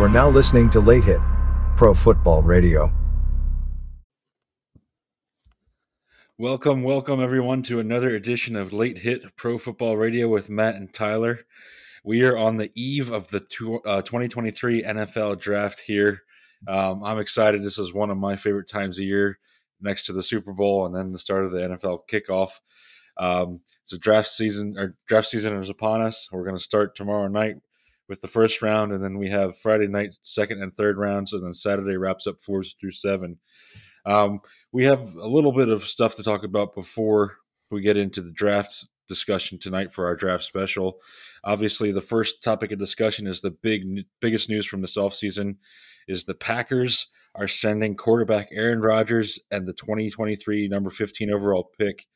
You are now listening to Late Hit Pro Football Radio. Welcome, welcome everyone to another edition of Late Hit Pro Football Radio with Matt and Tyler. We are on the eve of the two, uh, 2023 NFL draft here. Um, I'm excited. This is one of my favorite times of year next to the Super Bowl and then the start of the NFL kickoff. Um, so draft season or draft season is upon us. We're going to start tomorrow night with the first round, and then we have Friday night second and third rounds, and then Saturday wraps up fours through seven. Um, we have a little bit of stuff to talk about before we get into the draft discussion tonight for our draft special. Obviously, the first topic of discussion is the big biggest news from this offseason is the Packers are sending quarterback Aaron Rodgers and the 2023 number 15 overall pick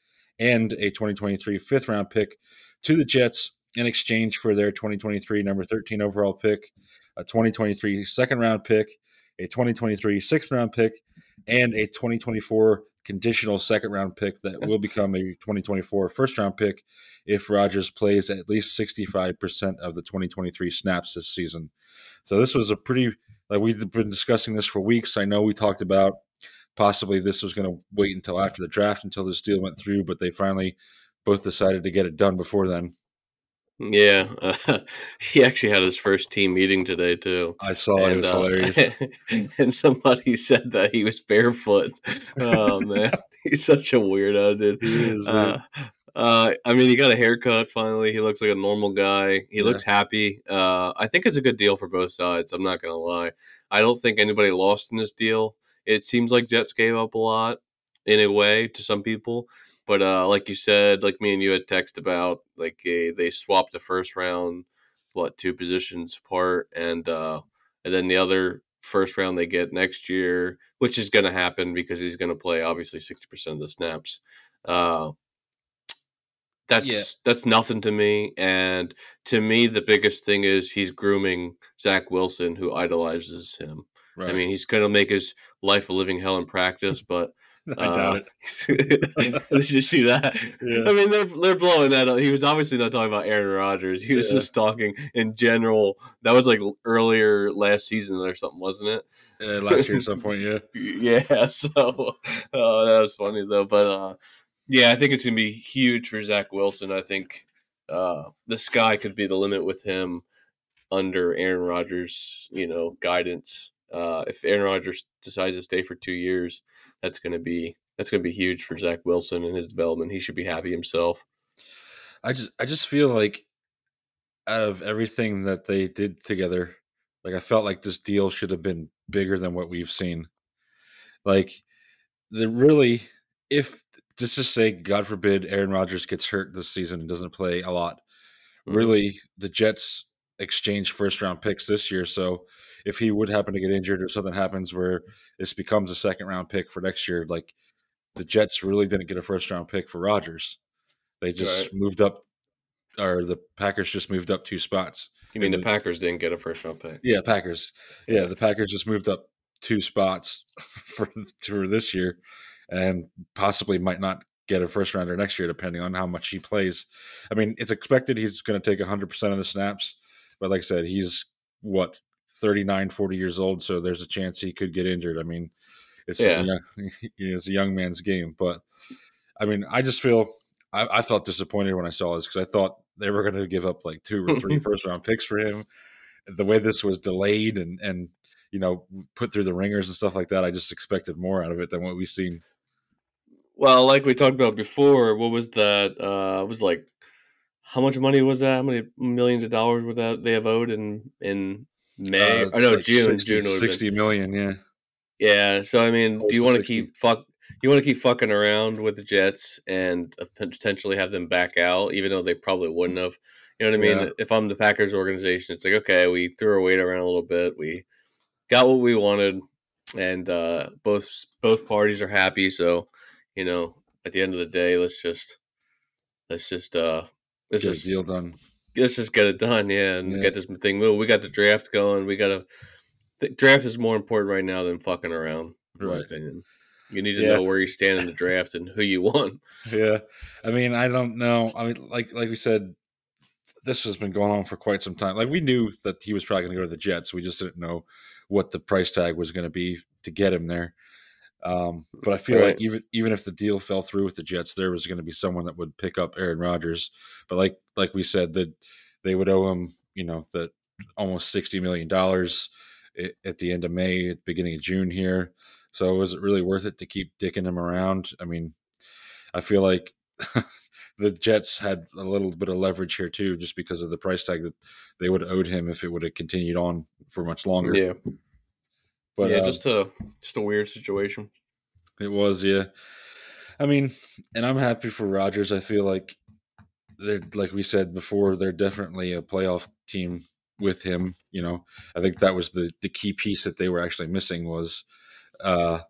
and a 2023 fifth round pick to the Jets in exchange for their 2023 number 13 overall pick, a 2023 second round pick, a 2023 sixth round pick, and a 2024 conditional second round pick that will become a 2024 first round pick if Rodgers plays at least 65% of the 2023 snaps this season. So this was a pretty like we've been discussing this for weeks. I know we talked about possibly this was going to wait until after the draft until this deal went through, but they finally both decided to get it done before then. Yeah, uh, he actually had his first team meeting today too. I saw and, it was uh, hilarious. and somebody said that he was barefoot. Oh man, he's such a weirdo, dude. He is, uh, uh, I mean, he got a haircut finally. He looks like a normal guy. He yeah. looks happy. Uh, I think it's a good deal for both sides. I'm not gonna lie. I don't think anybody lost in this deal. It seems like Jets gave up a lot in a way to some people. But uh, like you said, like me and you had text about, like a, they swapped the first round, what two positions apart, and uh, and then the other first round they get next year, which is going to happen because he's going to play obviously sixty percent of the snaps. Uh, that's yeah. that's nothing to me. And to me, the biggest thing is he's grooming Zach Wilson, who idolizes him. Right. I mean, he's going to make his life a living hell in practice, but I doubt uh, it. Did you see that? Yeah. I mean, they're they're blowing that up. He was obviously not talking about Aaron Rodgers. He was yeah. just talking in general. That was like earlier last season or something, wasn't it? Yeah, last year at some point. Yeah. yeah. So uh, that was funny though. But uh, yeah, I think it's gonna be huge for Zach Wilson. I think uh, the sky could be the limit with him under Aaron Rodgers, you know, guidance. Uh, if Aaron Rodgers decides to stay for two years, that's going to be that's going to be huge for Zach Wilson and his development. He should be happy himself. I just I just feel like out of everything that they did together, like I felt like this deal should have been bigger than what we've seen. Like the really, if just to say, God forbid, Aaron Rodgers gets hurt this season and doesn't play a lot. Mm-hmm. Really, the Jets exchange first round picks this year, so if he would happen to get injured or something happens where this becomes a second round pick for next year, like the Jets really didn't get a first round pick for Rodgers. They just right. moved up, or the Packers just moved up two spots. You mean the, the Packers didn't get a first round pick? Yeah, Packers. Yeah, the Packers just moved up two spots for for this year, and possibly might not get a first rounder next year, depending on how much he plays. I mean, it's expected he's going to take 100% of the snaps, but like I said, he's what 39, 40 years old, so there's a chance he could get injured. I mean, it's yeah. you know, it's a young man's game, but I mean, I just feel I, I felt disappointed when I saw this because I thought they were going to give up like two or three first round picks for him. The way this was delayed and and you know put through the ringers and stuff like that, I just expected more out of it than what we've seen. Well, like we talked about before, what was that? Uh, it was like how much money was that? How many millions of dollars was that they have owed in in May. Uh, I know like June. 60, June. Sixty million. Yeah. Yeah. So I mean, do you want to keep fuck? You want to keep fucking around with the Jets and potentially have them back out, even though they probably wouldn't have. You know what I mean? Yeah. If I'm the Packers organization, it's like okay, we threw our weight around a little bit. We got what we wanted, and uh, both both parties are happy. So you know, at the end of the day, let's just let's just uh, this just deal done let's just get it done, yeah, and yeah. get this thing moved. We got the draft going. We got to. The draft is more important right now than fucking around. In right. my opinion, you need to yeah. know where you stand in the draft and who you want. Yeah, I mean, I don't know. I mean, like like we said, this has been going on for quite some time. Like we knew that he was probably going to go to the Jets. We just didn't know what the price tag was going to be to get him there. Um, but I feel right. like even even if the deal fell through with the Jets, there was going to be someone that would pick up Aaron Rodgers. But like like we said, that they would owe him, you know, the almost sixty million dollars at the end of May, beginning of June here. So was it really worth it to keep dicking him around? I mean, I feel like the Jets had a little bit of leverage here too, just because of the price tag that they would have owed him if it would have continued on for much longer. Yeah, but yeah, uh, just a just a weird situation. It was, yeah. I mean, and I'm happy for Rodgers. I feel like they're like we said before, they're definitely a playoff team with him. You know, I think that was the the key piece that they were actually missing was uh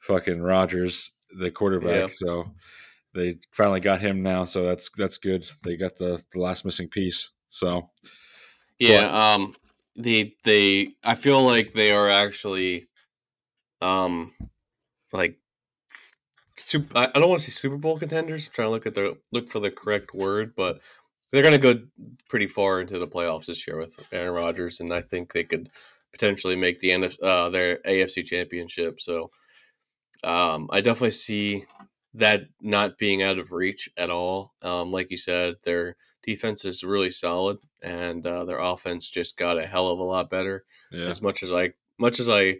fucking Rodgers, the quarterback. Yeah. So they finally got him now, so that's that's good. They got the the last missing piece. So yeah, but, um the they I feel like they are actually um like super, I don't want to say Super Bowl contenders. I'm trying to look at the look for the correct word, but they're going to go pretty far into the playoffs this year with Aaron Rodgers, and I think they could potentially make the NF, uh, their AFC Championship. So um, I definitely see that not being out of reach at all. Um, like you said, their defense is really solid, and uh, their offense just got a hell of a lot better. Yeah. As much as I, much as I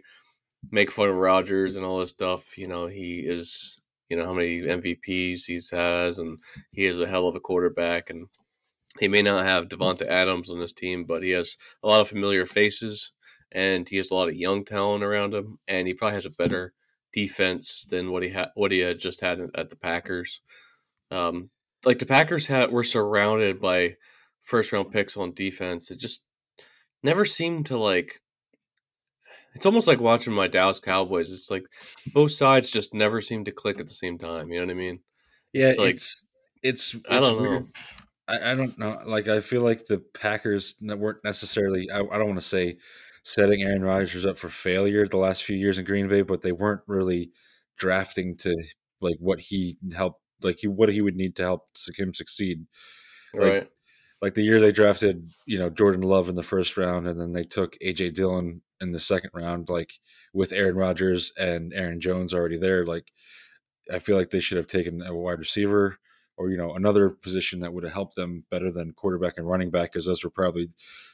make fun of Rodgers and all this stuff, you know, he is, you know, how many MVPs he's has, and he is a hell of a quarterback, and he may not have Davante Adams on this team, but he has a lot of familiar faces, and he has a lot of young talent around him, and he probably has a better defense than what he had what he had just had at the Packers. Um, like the Packers had were surrounded by first round picks on defense. It just never seemed to like. It's almost like watching my Dallas Cowboys. It's like both sides just never seem to click at the same time. You know what I mean? Yeah, it's like it's, it's, it's I don't weird. know. I, I, don't know. Like I feel like the Packers weren't necessarily. I, I don't want to say setting Aaron Rodgers up for failure the last few years in Green Bay, but they weren't really drafting to like what he helped, like he what he would need to help him succeed. Right. Like, like the year they drafted, you know, Jordan Love in the first round, and then they took AJ Dillon in the second round, like with Aaron Rodgers and Aaron Jones already there. Like, I feel like they should have taken a wide receiver or you know another position that would have helped them better than quarterback and running back, because those were probably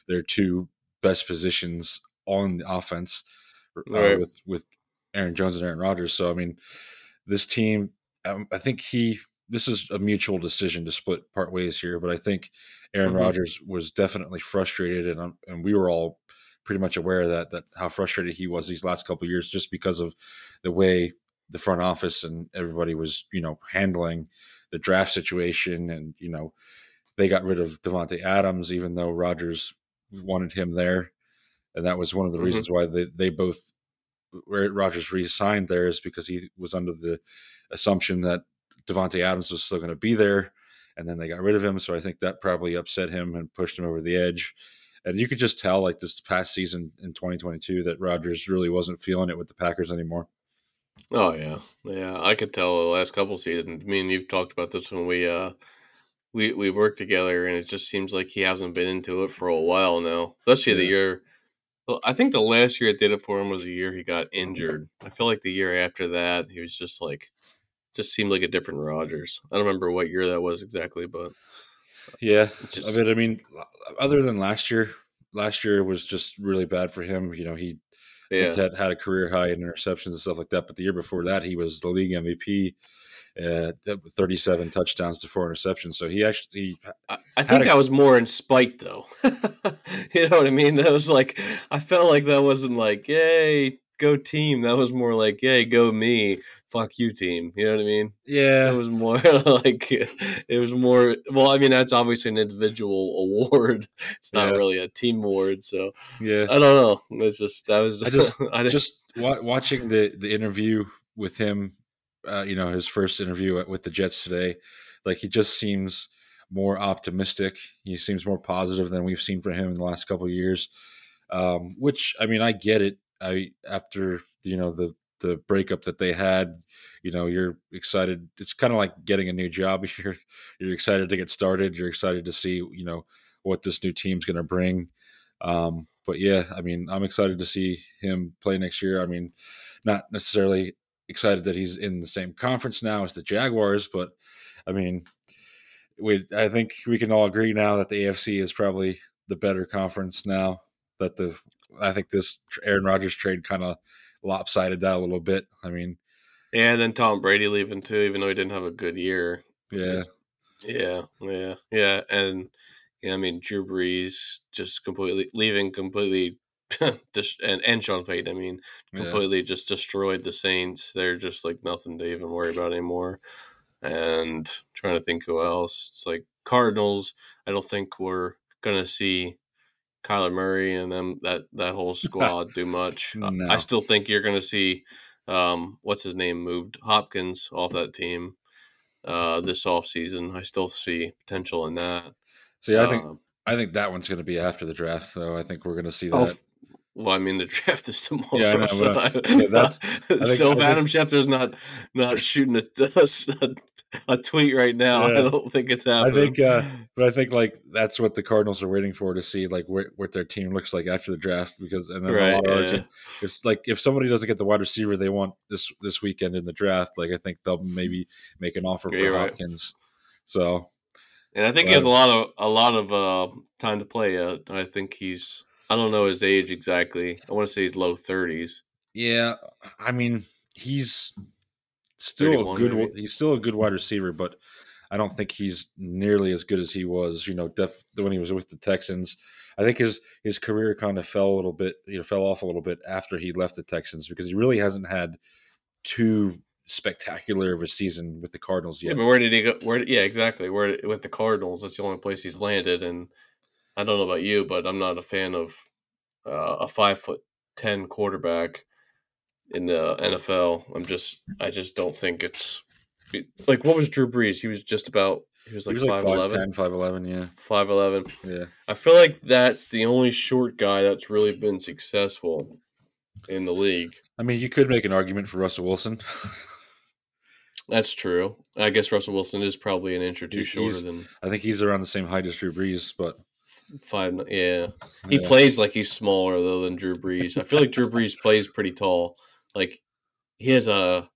their two best positions on the offense uh, right. with with Aaron Jones and Aaron Rodgers. So I mean, this team, um, I think he this is a mutual decision to split part ways here, but I think Aaron mm-hmm. Rodgers was definitely frustrated, and um, and we were all pretty much aware of that that how frustrated he was these last couple years just because of the way the front office and everybody was you know handling the draft situation and you know they got rid of Davante Adams even though Rodgers wanted him there, and that was one of the mm-hmm. reasons why they they both Rodgers re-signed there is because he was under the assumption that Davante Adams was still going to be there, and then they got rid of him. So I think that probably upset him and pushed him over the edge. And you could just tell, like this past season in 2022, that Rodgers really wasn't feeling it with the Packers anymore. Oh yeah, yeah, I could tell the last couple seasons. I mean, you've talked about this when we uh we we worked together, and it just seems like he hasn't been into it for a while now. Especially yeah. the year. Well, I think the last year it did it for him was the year he got injured. I feel like the year after that he was just like, just seemed like a different Rodgers. I don't remember what year that was exactly, but uh, yeah, just, I mean, I mean, other than last year, last year was just really bad for him. You know, he yeah. had had a career high in interceptions and stuff like that. But the year before that, he was the league MVP uh, 37 touchdowns to four interceptions. So he actually. I, I think a, that was more in spite, though. you know what I mean? That was like, I felt like that wasn't like, yay, go team. That was more like, yay, go me. Fuck you, team. You know what I mean? Yeah. It was more like, it was more, well, I mean, that's obviously an individual award. It's not yeah. really a team award. So, yeah. I don't know. It's just, that was I just, I just watching the, the interview with him uh, you know his first interview with the Jets today. Like he just seems more optimistic. He seems more positive than we've seen from him in the last couple years. Um, which I mean, I get it. I after you know the the breakup that they had. You know, you're excited. It's kind of like getting a new job. You're you're excited to get started. You're excited to see you know what this new team's going to bring. Um, but yeah, I mean, I'm excited to see him play next year. I mean, not necessarily excited that he's in the same conference now as the Jaguars, but I mean, we I think we can all agree now that the AFC is probably the better conference now. That the I think this Aaron Rodgers trade kind of lopsided that a little bit. I mean, yeah, and then Tom Brady leaving too, even though he didn't have a good year. Yeah, yeah, yeah, yeah, and yeah, I mean Drew Brees just completely leaving completely. and and Sean Payton, I mean, completely yeah. just destroyed the Saints. They're just like nothing to even worry about anymore. And trying to think who else. It's like Cardinals. I don't think we're gonna see Kyler Murray and them that that whole squad do much. No. I still think you're going to see um, what's his name moved Hopkins off that team uh, this offseason. I still see potential in that. See, I think uh, I think that one's going to be after the draft, though. I think we're going to see oh, that. Well, I mean, the draft is tomorrow. Yeah, I know, so, I, yeah, that's, so if Adam Schefter's not not shooting a, a, a tweet right now. Yeah. I don't think it's happening. I think, uh, but I think like that's what the Cardinals are waiting for to see like what, what their team looks like after the draft because and then right, yeah. it's like if somebody doesn't get the wide receiver they want this this weekend in the draft, like I think they'll maybe make an offer for right. Hopkins. So, and I think but, he has a lot of a lot of uh, time to play. Uh, I think he's I don't know his age exactly. I want to say he's low thirties. Yeah, I mean he's still a good. Maybe. He's still a good wide receiver, but I don't think he's nearly as good as he was. You know, def, when he was with the Texans. I think his his career kind of fell a little bit. You know, fell off a little bit after he left the Texans because he really hasn't had too spectacular of a season with the Cardinals yet. Yeah, but where did he go? Where? Yeah, exactly. Where with the Cardinals? That's the only place he's landed. And I don't know about you, but I'm not a fan of uh, a five foot ten quarterback in the NFL. I'm just I just don't think it's like what was Drew Brees? He was just about he was like 5'11. 5'11, yeah. 5'11. Yeah. I feel like that's the only short guy that's really been successful in the league. I mean, you could make an argument for Russell Wilson. that's true. I guess Russell Wilson is probably an inch or two shorter than. I think he's around the same height as Drew Brees, but five. Yeah, he yeah. plays like he's smaller though than Drew Brees. I feel like Drew Brees plays pretty tall. Like he has a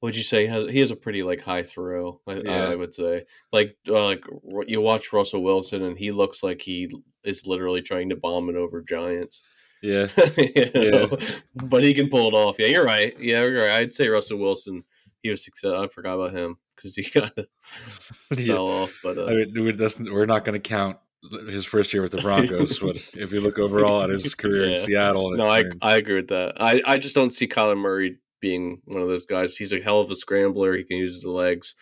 what'd you say? He has, he has a pretty like high throw. I, yeah. I would say like uh, like you watch Russell Wilson and he looks like he is literally trying to bomb it over Giants. Yeah, yeah. But he can pull it off. Yeah, you're right. Yeah, you're right. I'd say Russell Wilson. He was success. I forgot about him because he of yeah. fell off. But uh, I mean, we're not going to count his first year with the Broncos. but if you look overall at his career yeah. in Seattle, no, I I agree with that. I I just don't see Kyler Murray being one of those guys. He's a hell of a scrambler. He can use his legs,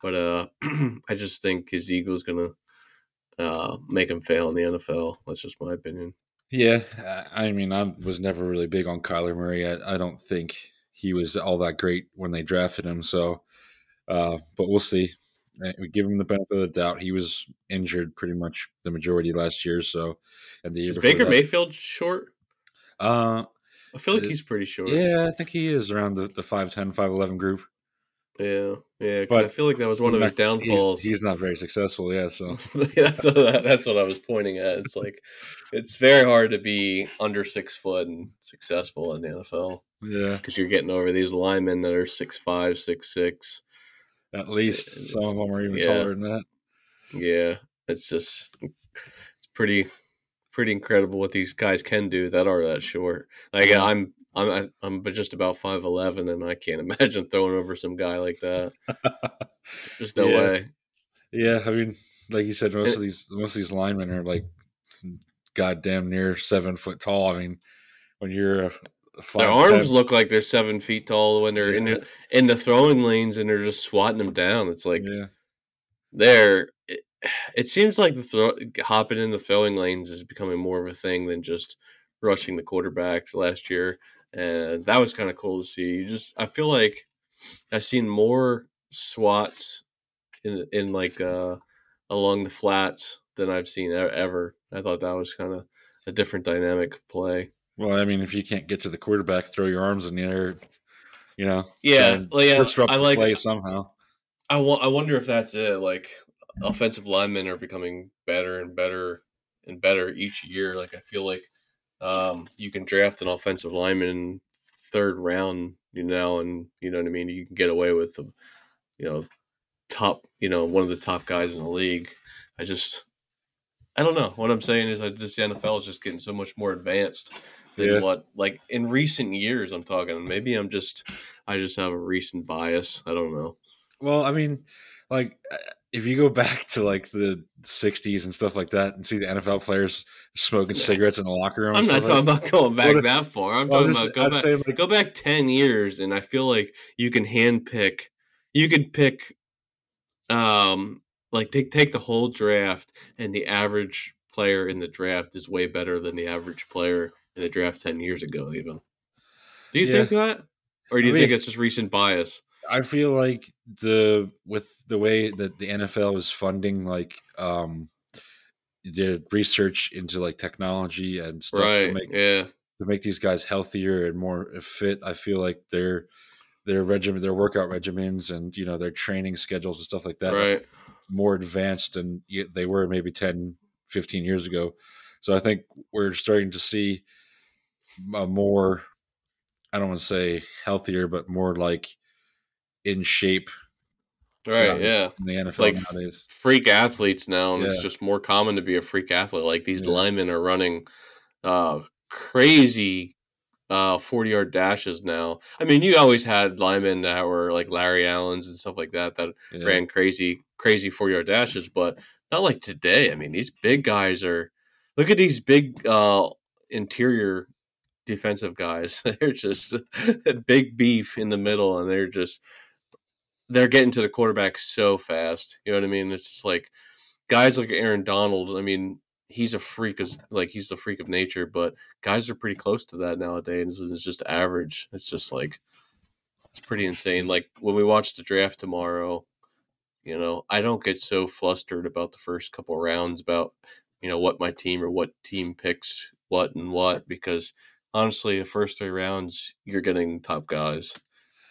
but uh, I just think his ego is gonna uh make him fail in the NFL. That's just my opinion. Yeah, I mean, I was never really big on Kyler Murray. I, I don't think he was all that great when they drafted him. So, uh, but we'll see. We give him the benefit of the doubt. He was injured pretty much the majority last year. So, and the year is Baker that, Mayfield short? Uh, I feel like he's pretty short. Yeah, I think he is around the, the 5'10", 5'11 group. Yeah, yeah. But I feel like that was one of his downfalls. He's, he's, not very successful. Yeah, so that's what, that's what I was pointing at. It's like it's very hard to be under six foot and successful in the NFL. Yeah, because you're getting over these linemen that are six five, six six. At least some of them are even yeah. taller than that. Yeah, it's just it's pretty pretty incredible what these guys can do that are that short. Like mm-hmm. I'm I'm I'm just about five eleven, and I can't imagine throwing over some guy like that. Just no yeah. way. Yeah, I mean, like you said, most it, of these most of these linemen are like goddamn near seven foot tall. I mean, when you're a their arms look like they're seven feet tall when they're yeah. in the, in the throwing lanes and they're just swatting them down. It's like yeah. they're. It, it, seems like the throw, hopping in the throwing lanes is becoming more of a thing than just rushing the quarterbacks last year, and that was kind of cool to see. You just I feel like I've seen more swats in in like uh along the flats than I've seen ever. I thought that was kind of a different dynamic of play. Well, I mean, if you can't get to the quarterback, throw your arms in the air. You know, yeah, well, yeah. disrupt I like. play somehow. I, I wonder if that's it. Like offensive linemen are becoming better and better and better each year. Like I feel like um, you can draft an offensive lineman third round, you know, and you know what I mean. You can get away with, the, you know, top, you know, one of the top guys in the league. I just, I don't know. What I'm saying is, I just the NFL is just getting so much more advanced than Yeah. what, like in recent years. I'm talking. Maybe I'm just, I just have a recent bias. I don't know. Well, I mean, like uh, if you go back to like the '60s and stuff like that, and see the NFL players smoking cigarettes in the locker room. I'm not talking like- about going back Well, that far. I'm Well, talking this- about go I'd back, like, go back ten years, and I feel like you can handpick. You can pick, um, like take take the whole draft, and the average player in the draft is way better than the average player in the draft ten years ago. Even, do you Yeah. think that, or do I you mean, think it's just recent bias? I feel like the with the way that the NFL is funding like um the research into like technology and stuff to make yeah. to make these guys healthier and more fit. I feel like their their regimen, their workout regimens, and you know their training schedules and stuff like that, are Right. more advanced than they were maybe 10, 15 years ago. So I think we're starting to see a more, I don't want to say healthier, but more like in shape Right. Yeah. the NFL Like, nowadays. freak athletes now, and Yeah. it's just more common to be a freak athlete. Like these Yeah. linemen are running uh, crazy uh, forty yard dashes now. I mean, you always had linemen that were like Larry Allen's and stuff like that that Yeah. ran crazy, crazy forty yard dashes, but not like today. I mean, these big guys are. Look at these big uh, interior defensive guys. They're just big beef in the middle, and they're just they're getting to the quarterback so fast. You know what I mean? It's just like guys like Aaron Donald. I mean, he's a freak as like he's the freak of nature, but guys are pretty close to that nowadays. It's just average. It's just like it's pretty insane. Like when we watch the draft tomorrow, you know, I don't get so flustered about the first couple rounds about you know what my team or what team picks what and what because honestly, the first three rounds you're getting top guys.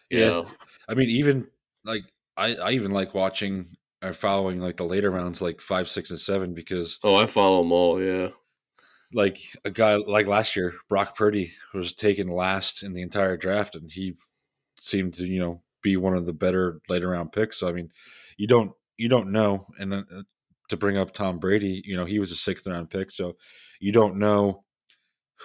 Yeah. know? I mean, even like I, I even like watching or following like the later rounds, like five, six, and seven, because Oh, I follow them all. Yeah. like a guy like last year, Brock Purdy was taken last in the entire draft, and he seemed to you know be one of the better later round picks. So I mean, you don't you don't know, and then uh, to bring up Tom Brady, you know he was a sixth round pick, so you don't know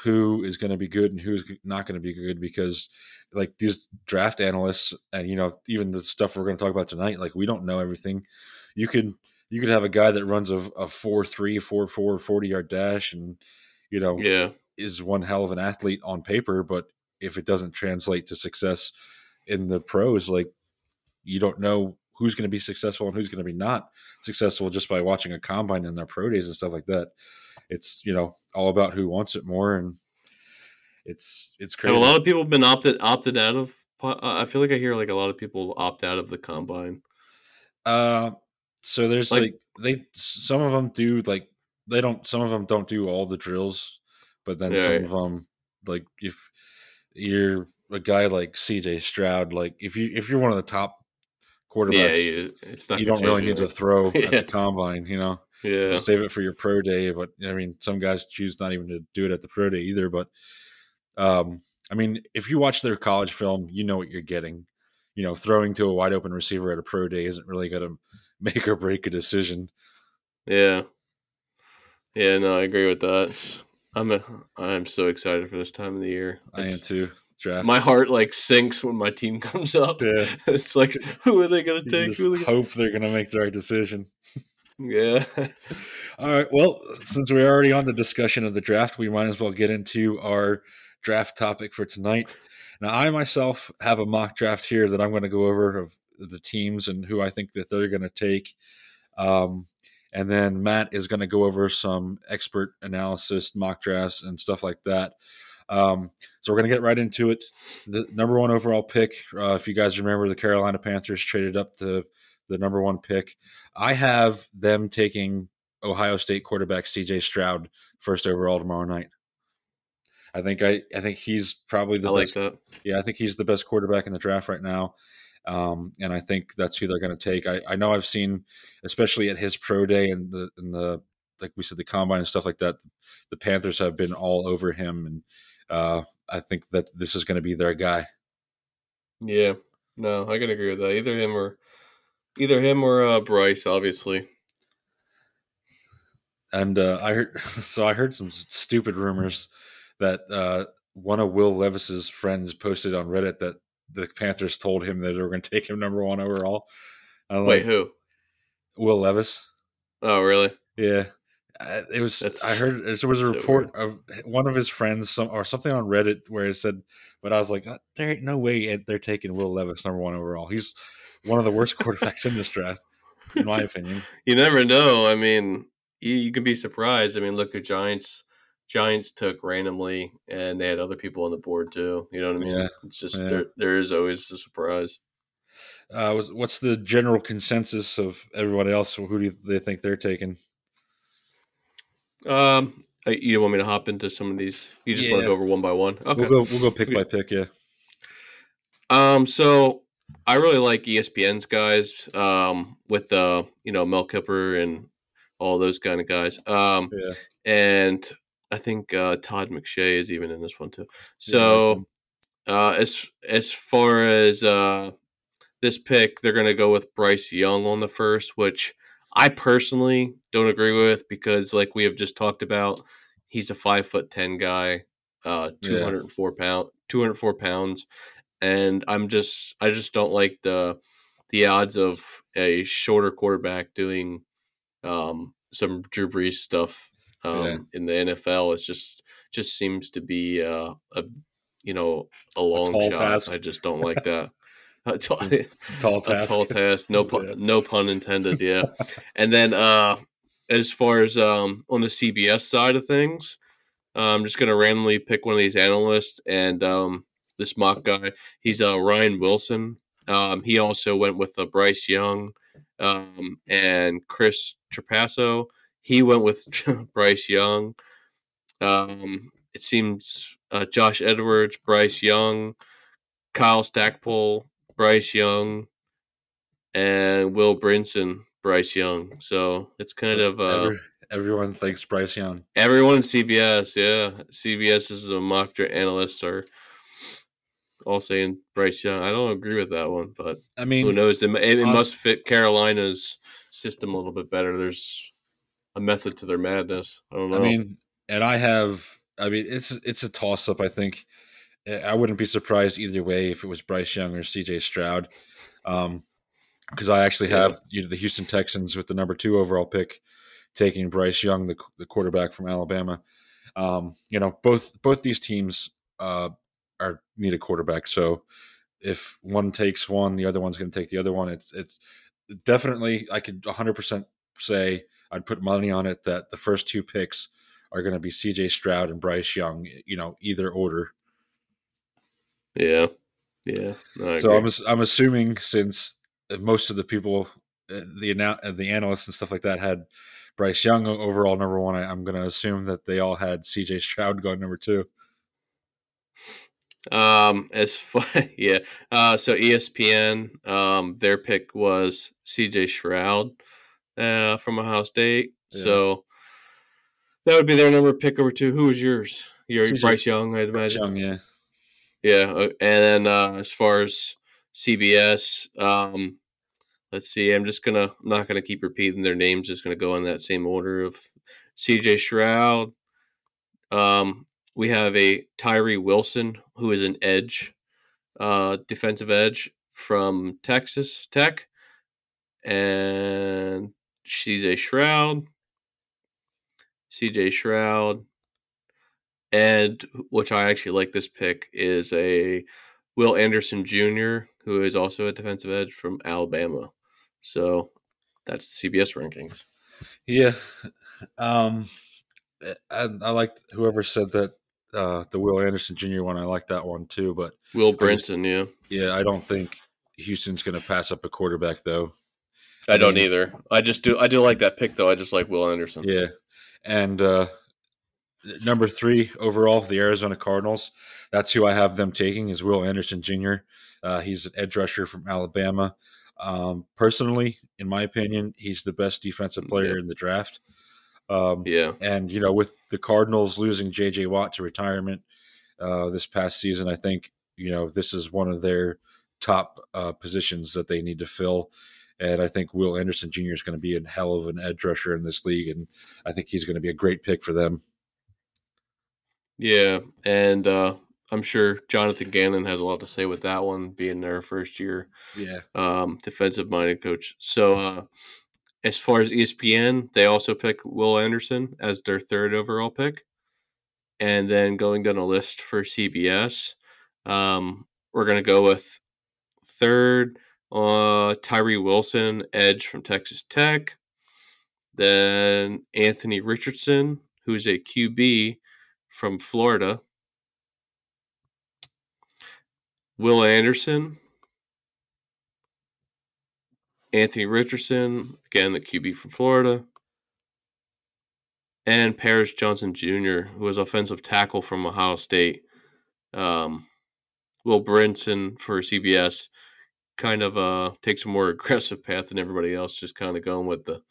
who is going to be good and who's not going to be good because like these draft analysts and you know even the stuff we're going to talk about tonight like we don't know everything you could you could have a guy that runs a, a 4-3 4-4 40 yard dash and you know Yeah. is one hell of an athlete on paper but if it doesn't translate to success in the pros like you don't know who's going to be successful and who's going to be not successful just by watching a combine and their pro days and stuff like that it's you know all about who wants it more and it's it's Have crazy a lot of people have been opted opted out of? uh, I feel like I hear like a lot of people opt out of the combine. Uh, so there's Like- like, they some of them do like they don't some of them don't do all the drills, but then Yeah, some right. of them like if you're a guy like C.J. Stroud, like if you if you're one of the top Yeah, quarterbacks, you, it's not. you don't really need to throw at the combine, you know. Yeah, Save it for your pro day, but I mean, some guys choose not even to do it at the pro day either. But um, I mean, if you watch their college film, you know what you're getting. You know, throwing to a wide open receiver at a pro day isn't really going to make or break a decision. yeah, yeah. No, I agree with that. I'm a, I'm so excited for this time of the year. I am too. Draft. My heart like sinks when my team comes up. yeah. It's like, who are they gonna take? just Who are they gonna... hope they're going to make the right decision. Yeah, All right. Well, since we're already on the discussion of the draft, we might as well get into our draft topic for tonight. Now, I myself have a mock draft here that I'm going to go over of the teams and who I think that they're going to take. Um, and then Matt is going to go over some expert analysis, mock drafts, and stuff like that. Um, so we're going to get right into it. The number one overall pick, uh, if you guys remember, the Carolina Panthers traded up to the number one pick. I have them taking Ohio State quarterback CJ Stroud first overall tomorrow night. I think I I think he's probably the I like best. that. Yeah, I think he's the best quarterback in the draft right now. Um, and I think that's who they're going to take. I, I know I've seen, especially at his pro day and the and the like we said the combine and stuff like that. The Panthers have been all over him, and uh, I think that this is going to be their guy. Yeah, no, I can agree with that. Either him or either him or uh, Bryce, obviously. And uh, I heard so I heard some stupid rumors that uh, one of Will Levis's friends posted on Reddit that the Panthers told him that they were going to take him number one overall. I'm Wait, like, who? Will Levis. Oh, really? Yeah, it was. That's I heard there was a so report of one of his friends, some or something on Reddit, where it said, but I was like, "Uh, there ain't no way they're taking Will Levis number one overall. He's one of the worst quarterbacks in this draft, in my opinion. You never know. I mean, you, you can be surprised. I mean, look at Giants. Giants took randomly, and they had other people on the board too. You know what I mean? Yeah, It's just yeah. there. There is always a surprise. Uh, was, what's the general consensus of everybody else? Who do they think they're taking? Um, uh, you want me to hop into some of these? You just want to go over one by one? Okay. We'll go. We'll go pick by pick. Yeah. Um, so I really like ESPN's guys. Um, with uh, you know, Mel Kiper and all those kind of guys. Um, Yeah. and I think uh, Todd McShay is even in this one too. So, uh, as as far as uh, this pick, they're going to go with Bryce Young on the first, which I personally don't agree with because, like we have just talked about, he's a five foot ten guy, uh, Yeah. two hundred four pound, two hundred four pounds, and I'm just I just don't like the the odds of a shorter quarterback doing um, some Drew Brees stuff um, Yeah. in the NFL. It's just just seems to be uh, a you know a long tall shot. task. I just don't like that. A tall, Tall a task. tall task. No pun, Yeah. no pun intended. Yeah. and then uh, as far as um, on the CBS side of things, uh, I'm just gonna randomly pick one of these analysts and um, this mock guy. He's uh, Ryan Wilson. Um, he also went with uh, Bryce Young um, and Chris Trapasso. He went with Bryce Young. Um, it seems uh, Josh Edwards, Bryce Young, Kyle Stackpole, Bryce Young, and Will Brinson, Bryce Young. So it's kind of uh, everyone thinks Bryce Young. everyone in CBS. Yeah, CBS is a mock draft analysts are all saying Bryce Young. I don't agree with that one, but I mean, who knows? It, it on- must fit Carolina's system a little bit better. There's a method to their madness. I don't know. I mean, and I have. I mean, it's it's a toss up. I think I wouldn't be surprised either way if it was Bryce Young or C.J. Stroud, because I actually have you know, the Houston Texans with the number two overall pick taking Bryce Young, the, the quarterback from Alabama. Um, you know, both both these teams uh, are need a quarterback. So if one takes one, the other one's going to take the other one. It's it's definitely I could 100 percent say I'd put money on it that the first two picks are going to be C.J. Stroud and Bryce Young. You know, either order. yeah, yeah. No, So. I'm I'm assuming since uh, most of the people, uh, the uh, the analysts and stuff like that had Bryce Young overall number one. I, I'm going to assume that they all had C.J. Stroud going number two. Um, as far yeah, uh, so ESPN, um, their pick was C.J. Shroud, uh, from Ohio State. Yeah. So that would be their number pick over two. Who was yours? Your Bryce Young, I'd imagine. Young, yeah, Yeah, uh, and then uh, as far as CBS, um, let's see. I'm just gonna I'm not gonna keep repeating their names. Just gonna go in that same order of C.J. Shroud. Um, we have a Tyree Wilson who is an edge, uh, defensive edge from Texas Tech, and she's a Shroud. C.J. Shroud and which I actually like this pick is a Will Anderson Jr., who is also a defensive edge from Alabama. So that's the CBS rankings. yeah. Um, I, I like whoever said that uh, the Will Anderson Jr. one. I like that one too, but Will just- Brinson, yeah. yeah, I don't think Houston's going to pass up a quarterback though. I don't either. I just do. I do like that pick though. I just like Will Anderson. Yeah, and uh, number three overall, the Arizona Cardinals. That's who I have them taking is Will Anderson Jr. Uh, he's an edge rusher from Alabama. Um, personally, in my opinion, he's the best defensive player yeah. in the draft. Um, yeah, and you know, with the Cardinals losing J.J. Watt to retirement uh, this past season, I think you know this is one of their top uh, positions that they need to fill. And I think Will Anderson Jr. is going to be a hell of an edge rusher in this league, and I think he's going to be a great pick for them. Yeah, and uh, I'm sure Jonathan Gannon has a lot to say with that one, being their first year, yeah, um, defensive minded coach. So, uh, as far as ESPN, they also pick Will Anderson as their third overall pick, and then going down a list for CBS, um, we're gonna go with third uh, Tyree Wilson, edge from Texas Tech. Then Anthony Richardson, who's a QB from Florida. Will Anderson, Anthony Richardson, again, the QB from Florida, and Paris Johnson Jr., who was offensive tackle from Ohio State. Um, Will Brinson for CBS kind of uh, takes a more aggressive path than everybody else, just kind of going with the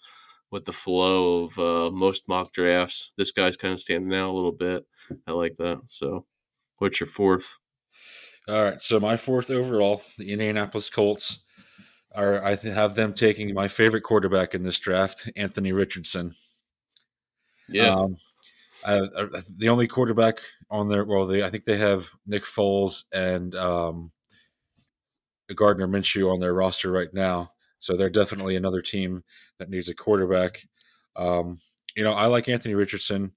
with the flow of uh, most mock drafts. This guy's kind of standing out a little bit. I like that. So, what's your fourth? All right. So my fourth overall, the Indianapolis Colts are. I have them taking my favorite quarterback in this draft, Anthony Richardson. Yeah. Um, I, I, the only quarterback on there. Well, they I think they have Nick Foles and um, Gardner Minshew on their roster right now. So they're definitely another team that needs a quarterback. Um, you know, I like Anthony Richardson.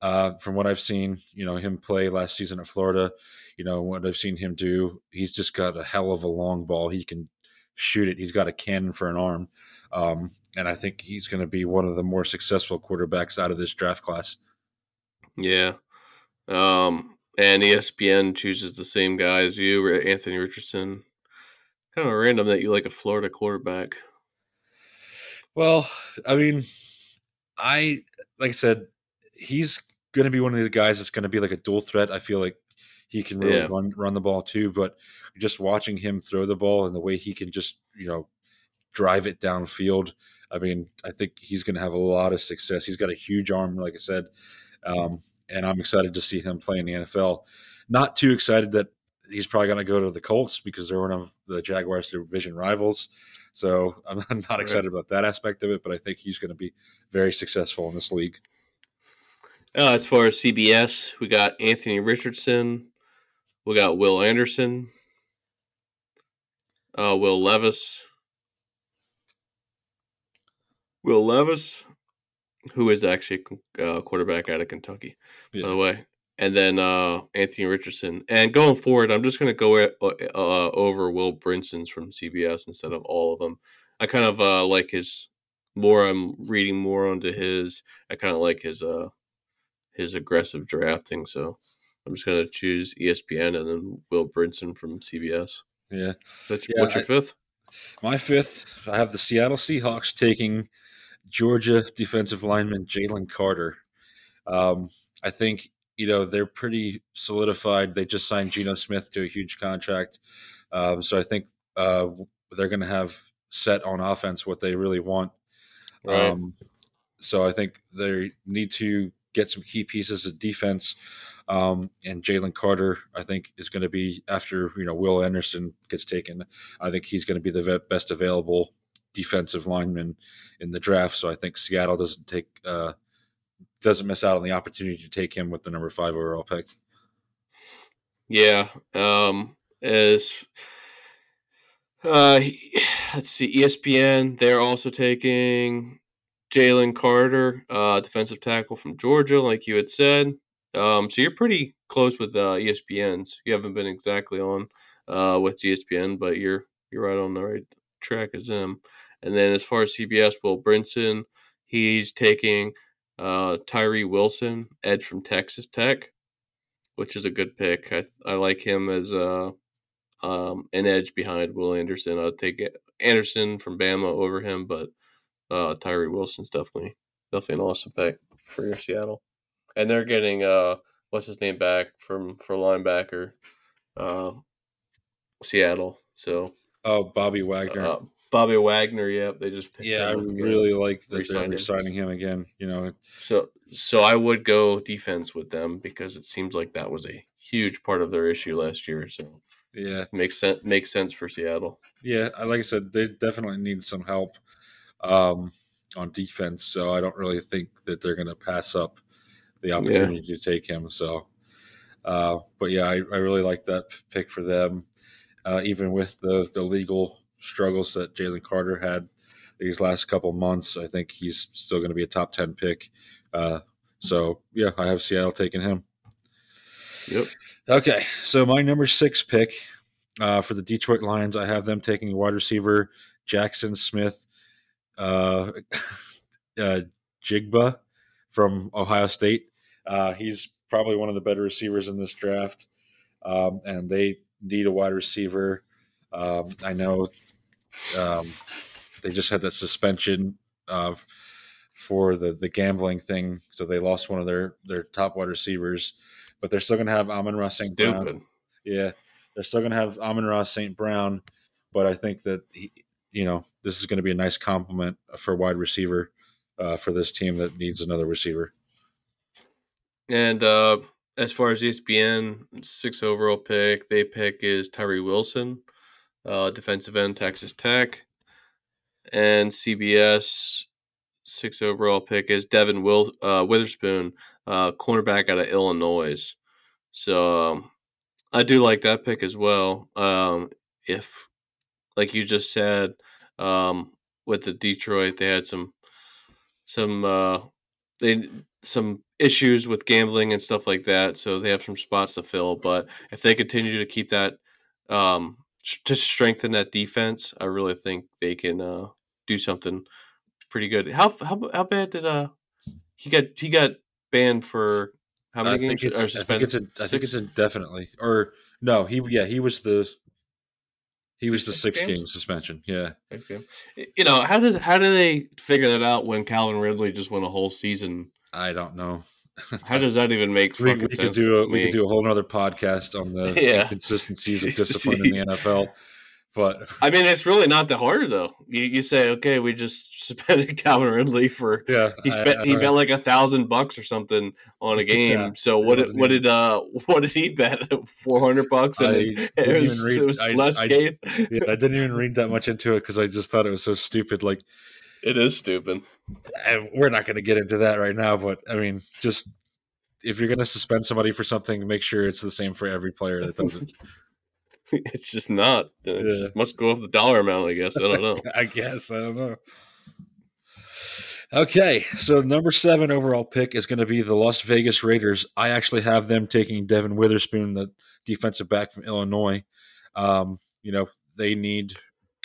Uh, from what I've seen, you know, him play last season at Florida, you know, what I've seen him do, he's just got a hell of a long ball. He can shoot it. He's got a cannon for an arm. Um, and I think he's going to be one of the more successful quarterbacks out of this draft class. Yeah. Um, and ESPN chooses the same guy as you, Anthony Richardson. Kind of random that you like a Florida quarterback. Well, I mean, I like I said, he's going to be one of these guys that's going to be like a dual threat. I feel like he can really yeah. run run the ball too, but just watching him throw the ball and the way he can just you know drive it downfield. I mean, I think he's going to have a lot of success. He's got a huge arm, like I said, um, and I'm excited to see him play in the NFL. Not too excited that he's probably going to go to the Colts because they're one of the Jaguars' division rivals. So I'm not excited about that aspect of it, but I think he's going to be very successful in this league. Uh, as far as CBS, we got Anthony Richardson, we got Will Anderson, uh, Will Levis, Will Levis, who is actually a uh, quarterback out of Kentucky, yeah. by the way and then uh, Anthony Richardson. And going forward, I'm just going to go uh, uh, over Will Brinson's from CBS instead of all of them. I kind of uh, like his more. I'm reading more onto his. I kind of like his uh his aggressive drafting. So I'm just going to choose ESPN and then Will Brinson from CBS. Yeah. That's, yeah what's your I, fifth? My fifth, I have the Seattle Seahawks taking Georgia defensive lineman Jalen Carter. Um, I think you know they're pretty solidified. They just signed Geno Smith to a huge contract, um, so I think uh, they're going to have set on offense what they really want. Right. Um, so I think they need to get some key pieces of defense. Um, and Jalen Carter, I think, is going to be after you know Will Anderson gets taken. I think he's going to be the best available defensive lineman in the draft. So I think Seattle doesn't take uh, doesn't miss out on the opportunity to take him with the number five overall pick. Yeah. Um, as uh, let's see, ESPN, they're also taking Jalen Carter, uh, defensive tackle from Georgia, like you had said. Um, so you're pretty close with uh, ESPN's. You haven't been exactly on uh, with ESPN, but you're you're right on the right track as them. And then as far as CBS, Will Brinson, he's taking uh, Tyree Wilson, edge from Texas Tech, which is a good pick. I I like him as a uh, um, an edge behind Will Anderson. I'll take Anderson from Bama over him, but uh, Tyree Wilson's definitely definitely an awesome pick for your Seattle. And they're getting uh what's his name back from for linebacker, uh, Seattle. So oh, Bobby Wagner. Uh, Bobby Wagner, yeah, they just yeah, I really like that they're resigning him again. You know, so so I would go defense with them because it seems like that was a huge part of their issue last year. So yeah, makes sense makes sense for Seattle. Yeah, like I said, they definitely need some help um, on defense. So I don't really think that they're going to pass up the opportunity yeah. to take him. So, uh, but yeah, I, I really like that pick for them. Uh, even with the the legal struggles that Jalen Carter had these last couple months, I think he's still going to be a top 10 pick. Uh, so, yeah, I have Seattle taking him. Yep. Okay. So, my number six pick uh, for the Detroit Lions, I have them taking wide receiver Jackson Smith, uh, uh, Jigba from Ohio State. Uh, he's probably one of the better receivers in this draft. Um, and they need a wide receiver. Um, I know um, they just had that suspension of for the the gambling thing, so they lost one of their their top wide receivers, but they're still going to have Amon-Ra St. Brown. Yeah, they're still going to have Amon-Ra St. Brown, but I think that he, you know this is going to be a nice compliment for wide receiver uh, for this team that needs another receiver. And uh, as far as ESPN six overall pick, they pick is Tyree Wilson uh, defensive end, Texas Tech. And CBS, six overall pick is Devin Will, uh, Witherspoon, uh, cornerback out of Illinois. So um, I do like that pick as well. Um, if, like you just said, um, with the Detroit, they had some some uh, they some issues with gambling and stuff like that, so they have some spots to fill. But if they continue to keep that um, to strengthen that defense, I really think they can uh, do something pretty good. How how how bad did uh he got he got banned for how many I games or suspended? I think it's a, I think it's indefinitely or no he yeah he was the he was the six, six game suspension. Yeah. You know how does how do they figure that out when Calvin Ridley just went a whole season? I don't know. How does that even make we, fucking we sense? Could do a, we could do a whole other podcast on the yeah. inconsistencies of discipline in the NFL. But I mean, it's really not that hard though. You, you say, okay, we just suspended Calvin Ridley for yeah. He spent I, I, he bet like a thousand bucks or something on a game. Yeah, so what did what did uh what did he bet? Four hundred bucks and it was, read, it was less I, games. yeah, I didn't even read that much into it because I just thought it was so stupid. Like it is stupid. And we're not going to get into that right now, but I mean, just if you're going to suspend somebody for something, make sure it's the same for every player that does it. it's just not. It yeah. just must go off the dollar amount, I guess. I don't know. I guess. I don't know. Okay, so number seven overall pick is going to be the Las Vegas Raiders. I actually have them taking Devin Witherspoon, the defensive back from Illinois. Um, you know, they need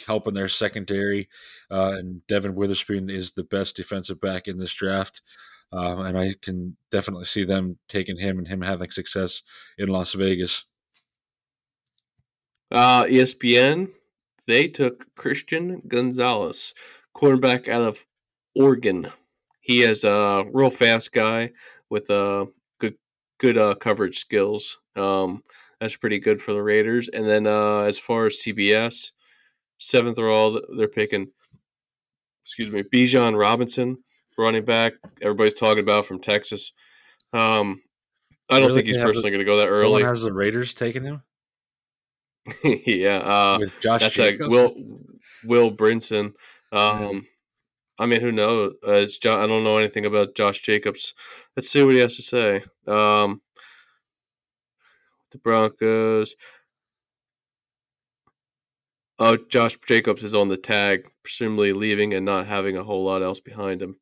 help in their secondary, uh, and Devin Witherspoon is the best defensive back in this draft. Uh, and I can definitely see them taking him and him having success in Las Vegas. Uh, ESPN, they took Christian Gonzalez, quarterback out of Oregon. He is a real fast guy with uh, good good uh, coverage skills. Um, that's pretty good for the Raiders. And then uh, as far as CBS, seventh overall, they're picking, excuse me, Bijan Robinson running back everybody's talking about from Texas. Um, I don't really? think he's personally going to go that early. has the Raiders taken him? yeah, uh, with Josh. That's like Will Will Brinson. Um, I mean, who knows? Uh, it's jo- I don't know anything about Josh Jacobs. Let's see what he has to say. Um, the Broncos. Oh, Josh Jacobs is on the tag, presumably leaving and not having a whole lot else behind him.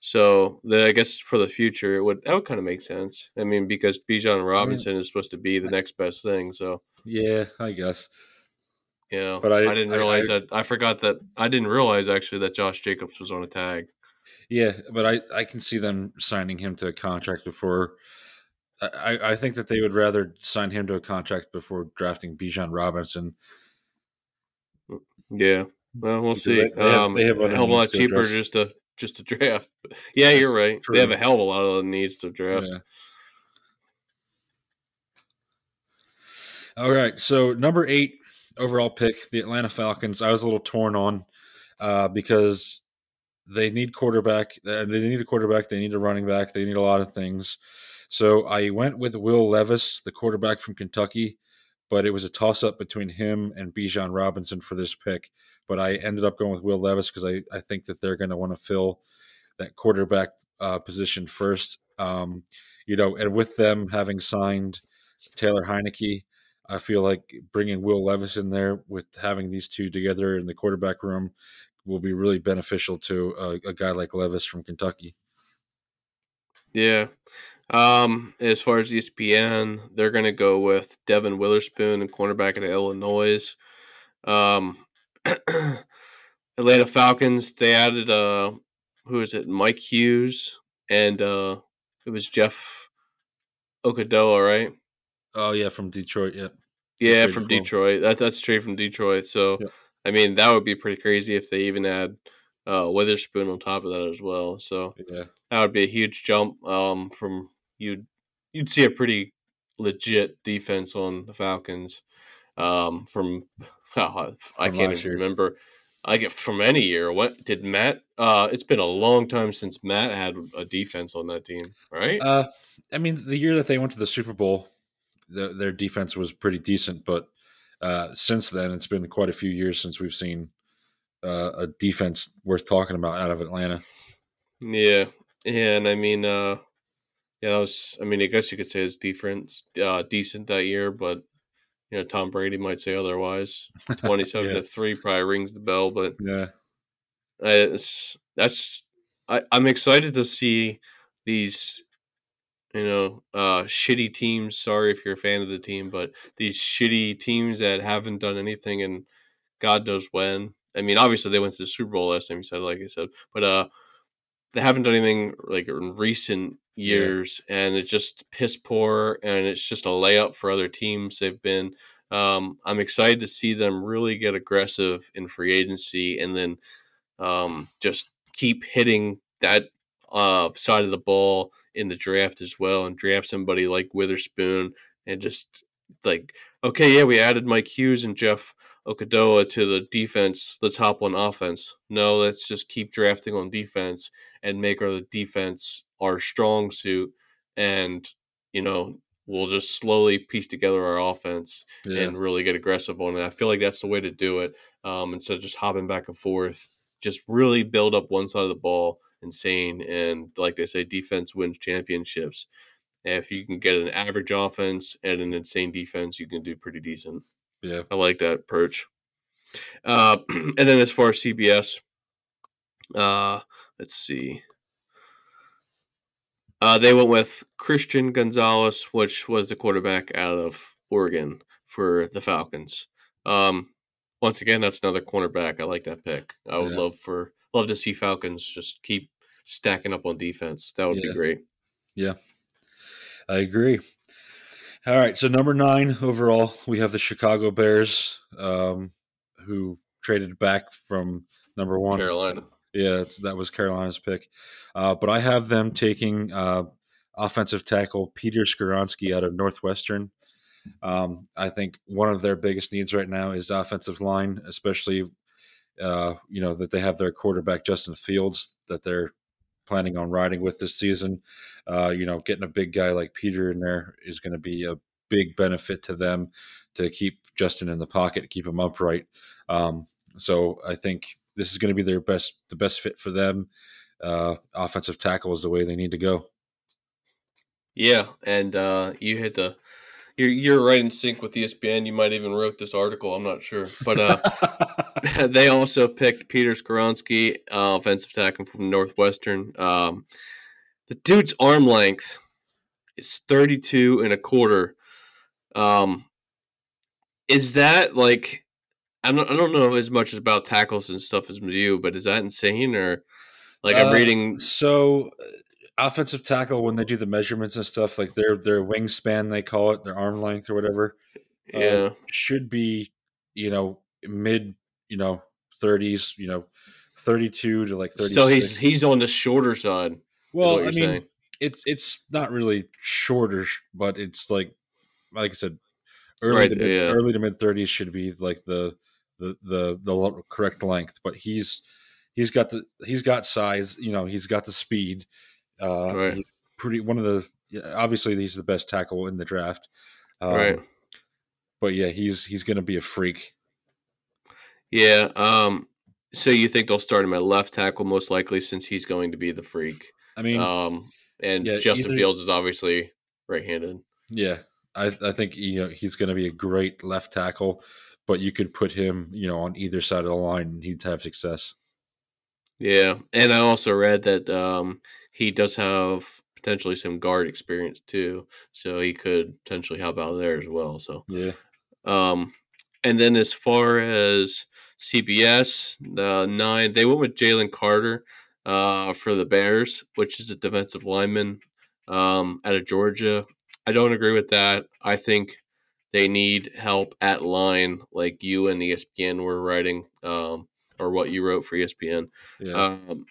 So then I guess for the future, it would that would kind of make sense. I mean, because Bijan Robinson is supposed to be the next best thing. So yeah, I guess. Yeah, but I, I didn't realize I, I, that. I forgot that. I didn't realize actually that Josh Jacobs was on a tag. Yeah, but I I can see them signing him to a contract before. I, I think that they would rather sign him to a contract before drafting Bijan Robinson. Yeah, well, we'll see. They, have, um, they have a hell of a lot cheaper just to just to draft. yeah, you're right. True. They have a hell of a lot of needs to draft. Yeah. All right, so number eight overall pick, the Atlanta Falcons. I was a little torn on uh, because they need quarterback. They need a quarterback. They need a running back. They need a lot of things. So I went with Will Levis, the quarterback from Kentucky, but it was a toss up between him and Bijan Robinson for this pick. But I ended up going with Will Levis because I, I think that they're going to want to fill that quarterback uh, position first. Um, you know, and with them having signed Taylor Heinicke, I feel like bringing Will Levis in there with having these two together in the quarterback room will be really beneficial to a, a guy like Levis from Kentucky. Yeah. Um, as far as ESPN, they're going to go with Devin Witherspoon and cornerback at Illinois. Um, Atlanta Falcons, they added, uh, who is it? Mike Hughes and, uh, it was Jeff Okudah, right? Oh yeah, from Detroit. Yeah. Yeah, from Detroit. That, that's straight from Detroit. So, yeah. I mean, that would be pretty crazy if they even had uh, Witherspoon on top of that as well. So, yeah. that would be a huge jump um, from you'd you'd see a pretty legit defense on the Falcons um, from oh, I can't even year. remember. I get from any year. What did Matt? Uh, it's been a long time since Matt had a defense on that team, right? Uh, I mean, the year that they went to the Super Bowl, the, their defense was pretty decent, but uh, since then, it's been quite a few years since we've seen uh, a defense worth talking about out of Atlanta. Yeah, yeah, and I mean, uh, yeah, that was. I mean, I guess you could say it's defense uh, decent that year, but you know, Tom Brady might say otherwise. Twenty-seven yeah. to three probably rings the bell, but yeah, it's that's. I, I'm excited to see these you know, uh, shitty teams. Sorry if you're a fan of the team, but these shitty teams that haven't done anything and God knows when. I mean, obviously they went to the Super Bowl last time. You said, like I said, but uh, they haven't done anything like in recent years, yeah. and it's just piss poor, and it's just a layup for other teams. They've been. Um, I'm excited to see them really get aggressive in free agency, and then um, just keep hitting that uh, side of the ball in the draft as well and draft somebody like Witherspoon and just like, okay, yeah, we added Mike Hughes and Jeff Okudah to the defense. the top hop on offense. No, let's just keep drafting on defense and make our defense our strong suit. And, you know, we'll just slowly piece together our offense yeah. and really get aggressive on it. I feel like that's the way to do it um, instead of just hopping back and forth. Just really build up one side of the ball insane. And like they say, defense wins championships. And if you can get an average offense and an insane defense, you can do pretty decent. Yeah, I like that perch. Uh, and then as far as CBS, uh, let's see. Uh, they went with Christian Gonzalez, which was the quarterback out of Oregon for the Falcons. Um, once again, that's another cornerback. I like that pick. I would yeah. love for love to see Falcons just keep stacking up on defense. That would yeah. be great. Yeah, I agree. All right, so number nine overall, we have the Chicago Bears, um, who traded back from number one Carolina. Yeah, that was Carolina's pick, uh, but I have them taking uh, offensive tackle Peter Skoronski out of Northwestern. Um, I think one of their biggest needs right now is offensive line, especially uh, you know that they have their quarterback Justin Fields that they're planning on riding with this season. Uh, you know, getting a big guy like Peter in there is going to be a big benefit to them to keep Justin in the pocket, keep him upright. Um, so I think this is going to be their best, the best fit for them. Uh, offensive tackle is the way they need to go. Yeah, and uh, you hit the you're you're right in sync with ESPN. You might even wrote this article. I'm not sure, but uh, they also picked Peter Skoronski, uh, offensive tackle from Northwestern. Um, the dude's arm length is 32 and a quarter. Um, is that like? I don't, I don't know as much about tackles and stuff as you, but is that insane or like I'm uh, reading? So offensive tackle when they do the measurements and stuff, like their their wingspan they call it, their arm length or whatever, yeah, uh, should be you know mid you know thirties, you know 32 to like 36. So he's he's on the shorter side. well, I mean, saying. it's it's not really shorter, but it's like like I said, early Right, to mid, yeah. early to mid 30s should be like the the the the correct length. But he's he's got the he's got size. You know, he's got the speed. Uh, Right. pretty one of the obviously he's the best tackle in the draft. Um, right. But yeah, he's he's going to be a freak. Yeah. Um. So you think they'll start him at left tackle most likely since he's going to be the freak. I mean, Um. And yeah, Justin either- Fields is obviously right-handed. Yeah, I I think you know he's going to be a great left tackle, but you could put him you know on either side of the line and he'd have success. Yeah, and I also read that um, he does have potentially some guard experience too, so he could potentially help out there as well. So, Yeah, um, and then as far as CBS uh, nine, they went with Jalen Carter uh, for the Bears, which is a defensive lineman um, out of Georgia. I don't agree with that. I think they need help at line, like you and ESPN were writing, um, or what you wrote for ESPN. yeah, Um,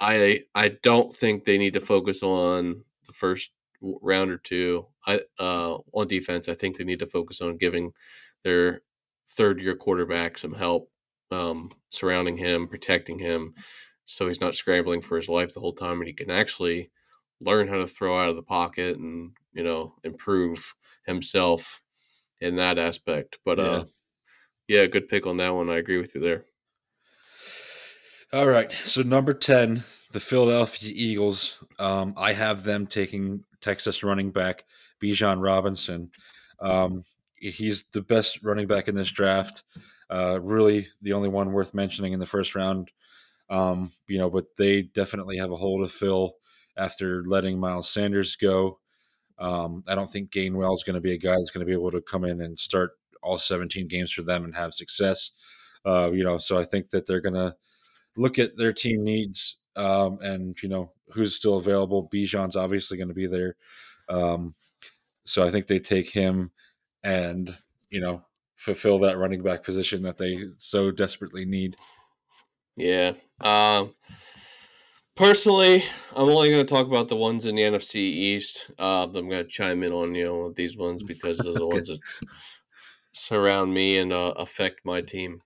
I I don't think they need to focus on the first round or two. I uh, on defense, I think they need to focus on giving their third year quarterback some help, um, surrounding him, protecting him, so he's not scrambling for his life the whole time, and he can actually learn how to throw out of the pocket and you know improve himself in that aspect. But uh, yeah, good pick on that one. I agree with you there. All right. So number ten, the Philadelphia Eagles. Um, I have them taking Texas running back Bijan Robinson. Um, he's the best running back in this draft. Uh, really, the only one worth mentioning in the first round. Um, you know, but they definitely have a hole to fill after letting Miles Sanders go. Um, I don't think Gainwell is going to be a guy that's going to be able to come in and start all 17 games for them and have success. Uh, you know, so I think that they're going to look at their team needs um, and you know who's still available. Bijan's obviously going to be there, um, so I think they take him and you know fulfill that running back position that they so desperately need. Yeah. Um, personally, I'm only going to talk about the ones in the NFC East. Uh, I'm going to chime in on you know these ones because they're the Okay. ones that surround me and uh, affect my team.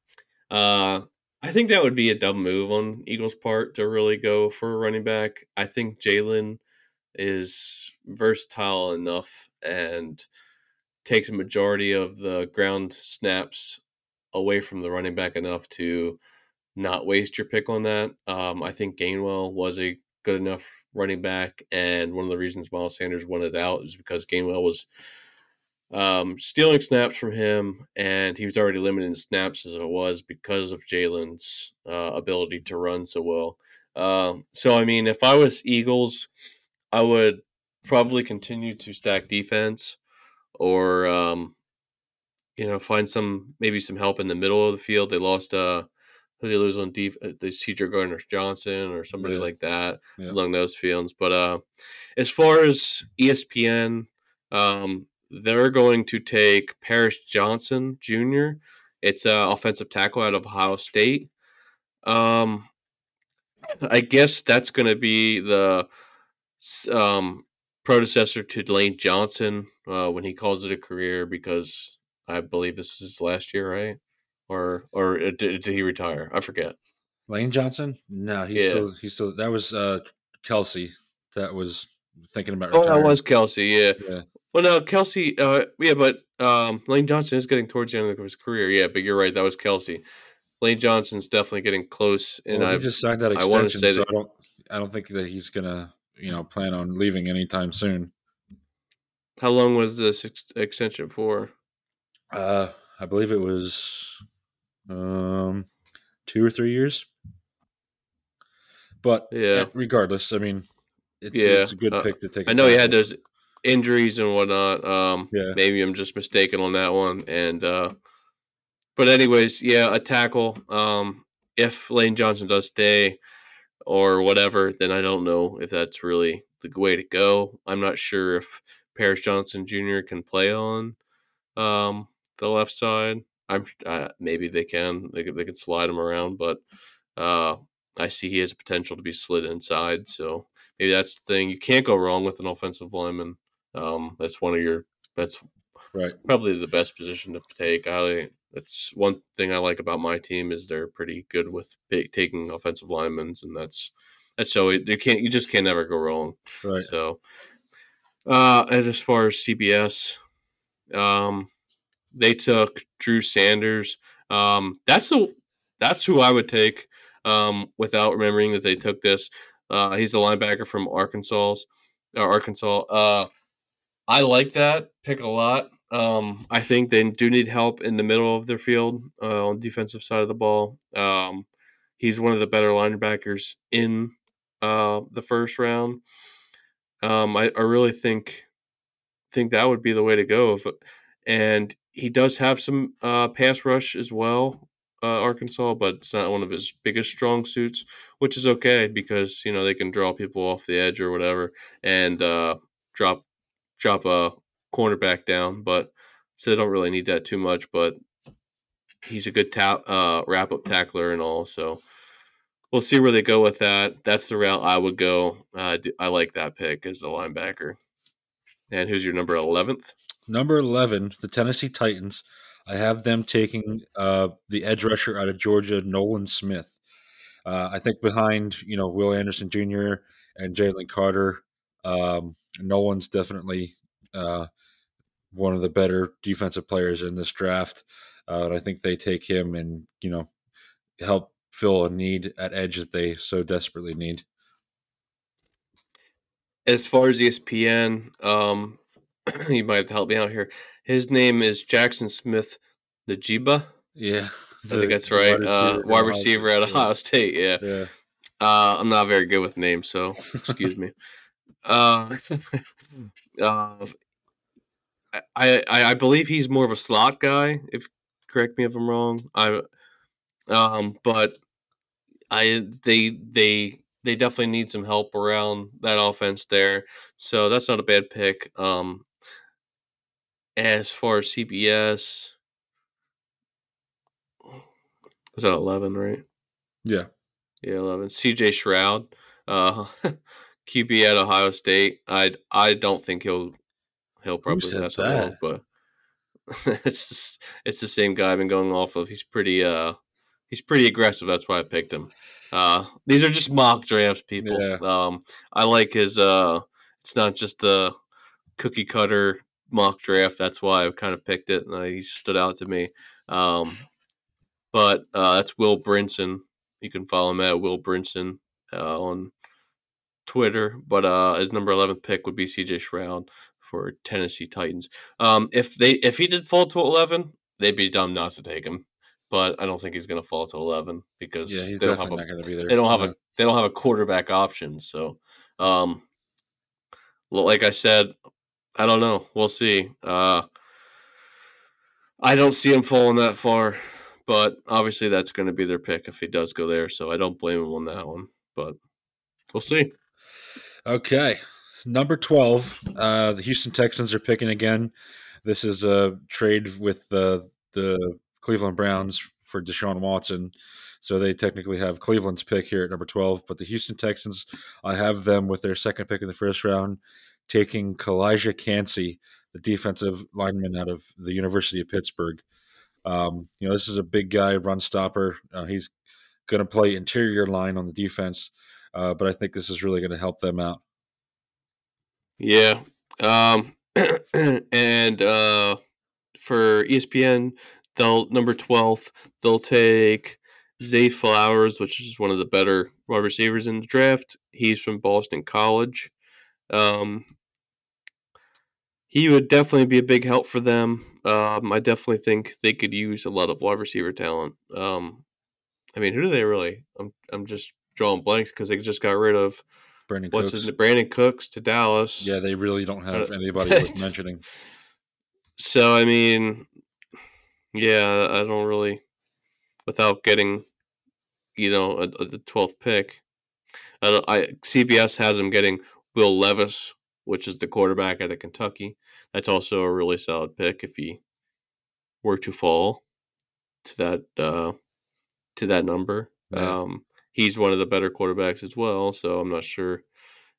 Uh, I think that would be a dumb move on Eagles' part to really go for a running back. I think Jalen is versatile enough and takes a majority of the ground snaps away from the running back enough to not waste your pick on that. Um, I think Gainwell was a good enough running back, and one of the reasons Miles Sanders wanted out is because Gainwell was um, stealing snaps from him, and he was already limited in snaps as it was because of Jalen's uh, ability to run so well. Um, so, I mean, if I was Eagles, I would probably continue to stack defense or, um, you know, find some maybe some help in the middle of the field. They lost uh, who they lose on def- uh, the Cedric Gardner Johnson or somebody Yeah. like that Yeah. along those fields. But uh, as far as ESPN, um, they're going to take Paris Johnson Jr. It's an offensive tackle out of Ohio State. Um, I guess that's going to be the um, predecessor to Lane Johnson uh, when he calls it a career because I believe this is his last year, right? Or or uh, did, did he retire? I forget. Lane Johnson? No, he's Yeah. still he's still that was uh Kelce that was thinking about Oh, that was Kelce. Yeah. yeah. Well, no, Kelce. Uh, yeah, but um, Lane Johnson is getting towards the end of his career. Yeah, but you're right. That was Kelce. Lane Johnson's definitely getting close, and well, I just signed that extension. I wanna extension, say so that- I don't I don't think that he's gonna you know plan on leaving anytime soon. how long was this ex- extension for? Uh, I believe it was um two or three years. But Yeah. regardless, I mean, it's, Yeah, it's a good uh, pick to take. I know he had those injuries and whatnot. Um, Yeah. maybe I'm just mistaken on that one. And uh, but anyways, yeah, a tackle. Um, if Lane Johnson does stay or whatever, then I don't know if that's really the way to go. I'm not sure if Paris Johnson Jr. can play on um, the left side. I'm uh, maybe they can. They could, they could slide him around, but uh, I see he has potential to be slid inside. So maybe that's the thing. You can't go wrong with an offensive lineman. Um, that's one of your that's right probably the best position to take. I that's one thing I like about my team is they're pretty good with taking offensive linemen, and that's that's so you can't you just can't never go wrong. Right. So, uh, and as far as CBS, um, they took Drew Sanders. Um, that's the that's who I would take. Um, without remembering that they took this. Uh, he's the linebacker from Arkansas. Uh, Arkansas. Uh, I like that pick a lot. Um, I think they do need help in the middle of their field uh, on defensive side of the ball. Um, he's one of the better linebackers in uh, the first round. Um, I, I really think think that would be the way to go. If, and he does have some uh, pass rush as well, uh, Arkansas, but it's not one of his biggest strong suits, which is okay because you know they can draw people off the edge or whatever and uh, drop drop a cornerback down. But so they don't really need that too much. But he's a good ta- uh, wrap up tackler and all. So we'll see where they go with that. That's the route I would go. Uh, I like that pick as a linebacker. And who's your number 11th? Number 11, the Tennessee Titans. I have them taking uh, the edge rusher out of Georgia, Nolan Smith. Uh, I think behind, you know, Will Anderson Jr. and Jalen Carter, um, Nolan's definitely uh, one of the better defensive players in this draft. Uh, and I think they take him and, you know, help fill a need at edge that they so desperately need. As far as ESPN, um, you might have to help me out here. His name is Jackson Smith Njigba. Yeah, the, I think that's right. Wide receiver, uh, wide receiver at Ohio State. Yeah. yeah. Uh, I'm not very good with names, so excuse me. Uh, uh, I, I I believe he's more of a slot guy. If correct me if I'm wrong. I um, but I they they they definitely need some help around that offense there. So that's not a bad pick. Um, as far as CBS, was that eleven, right? Yeah, yeah, eleven. CJ Stroud, uh, QB at Ohio State. I I don't think he'll he'll probably pass that? but it's just, it's the same guy I've been going off of. He's pretty uh he's pretty aggressive. That's why I picked him. Uh, these are just mock drafts, people. Yeah. Um, I like his. Uh, it's not just the cookie cutter mock draft. That's why I kind of picked it, and he stood out to me. Um, but uh, that's Will Brinson. You can follow him at Will Brinson uh, on Twitter. But uh, his number eleven pick would be C.J. Stroud for Tennessee Titans. Um, if they if he did fall to eleven, they'd be dumb not to take him but I don't think he's going to fall to eleven because yeah, they don't have a, not going to be there. They don't have a they don't have a quarterback option. So, um, like I said, I don't know. We'll see. Uh, I don't see him falling that far, but obviously that's going to be their pick if he does go there. So I don't blame him on that one, but we'll see. Okay, number twelve. Uh, the Houston Texans are picking again. This is a trade with the the Cleveland Browns for Deshaun Watson. So they technically have Cleveland's pick here at number 12, but the Houston Texans, I have them with their second pick in the first round, taking Calijah Kancey, the defensive lineman out of the University of Pittsburgh. Um, you know, this is a big guy, run stopper. Uh, he's going to play interior line on the defense, uh, but I think this is really going to help them out. Yeah. Um, and uh, for ESPN, They'll number twelfth. They'll take Zay Flowers, which is one of the better wide receivers in the draft. He's from Boston College. Um, he would definitely be a big help for them. Um, I definitely think they could use a lot of wide receiver talent. Um, I mean, who do they really? I'm I'm just drawing blanks because they just got rid of Brandin what's Cooks. his Brandin Cooks to Dallas. Yeah, they really don't have anybody worth mentioning. So I mean, yeah, I don't really, without getting, you know, a, a, the twelfth pick. I, I CBS has him getting Will Levis, which is the quarterback at the Kentucky. That's also a really solid pick if he were to fall to that uh, to that number. Yeah. Um, he's one of the better quarterbacks as well. So I'm not sure.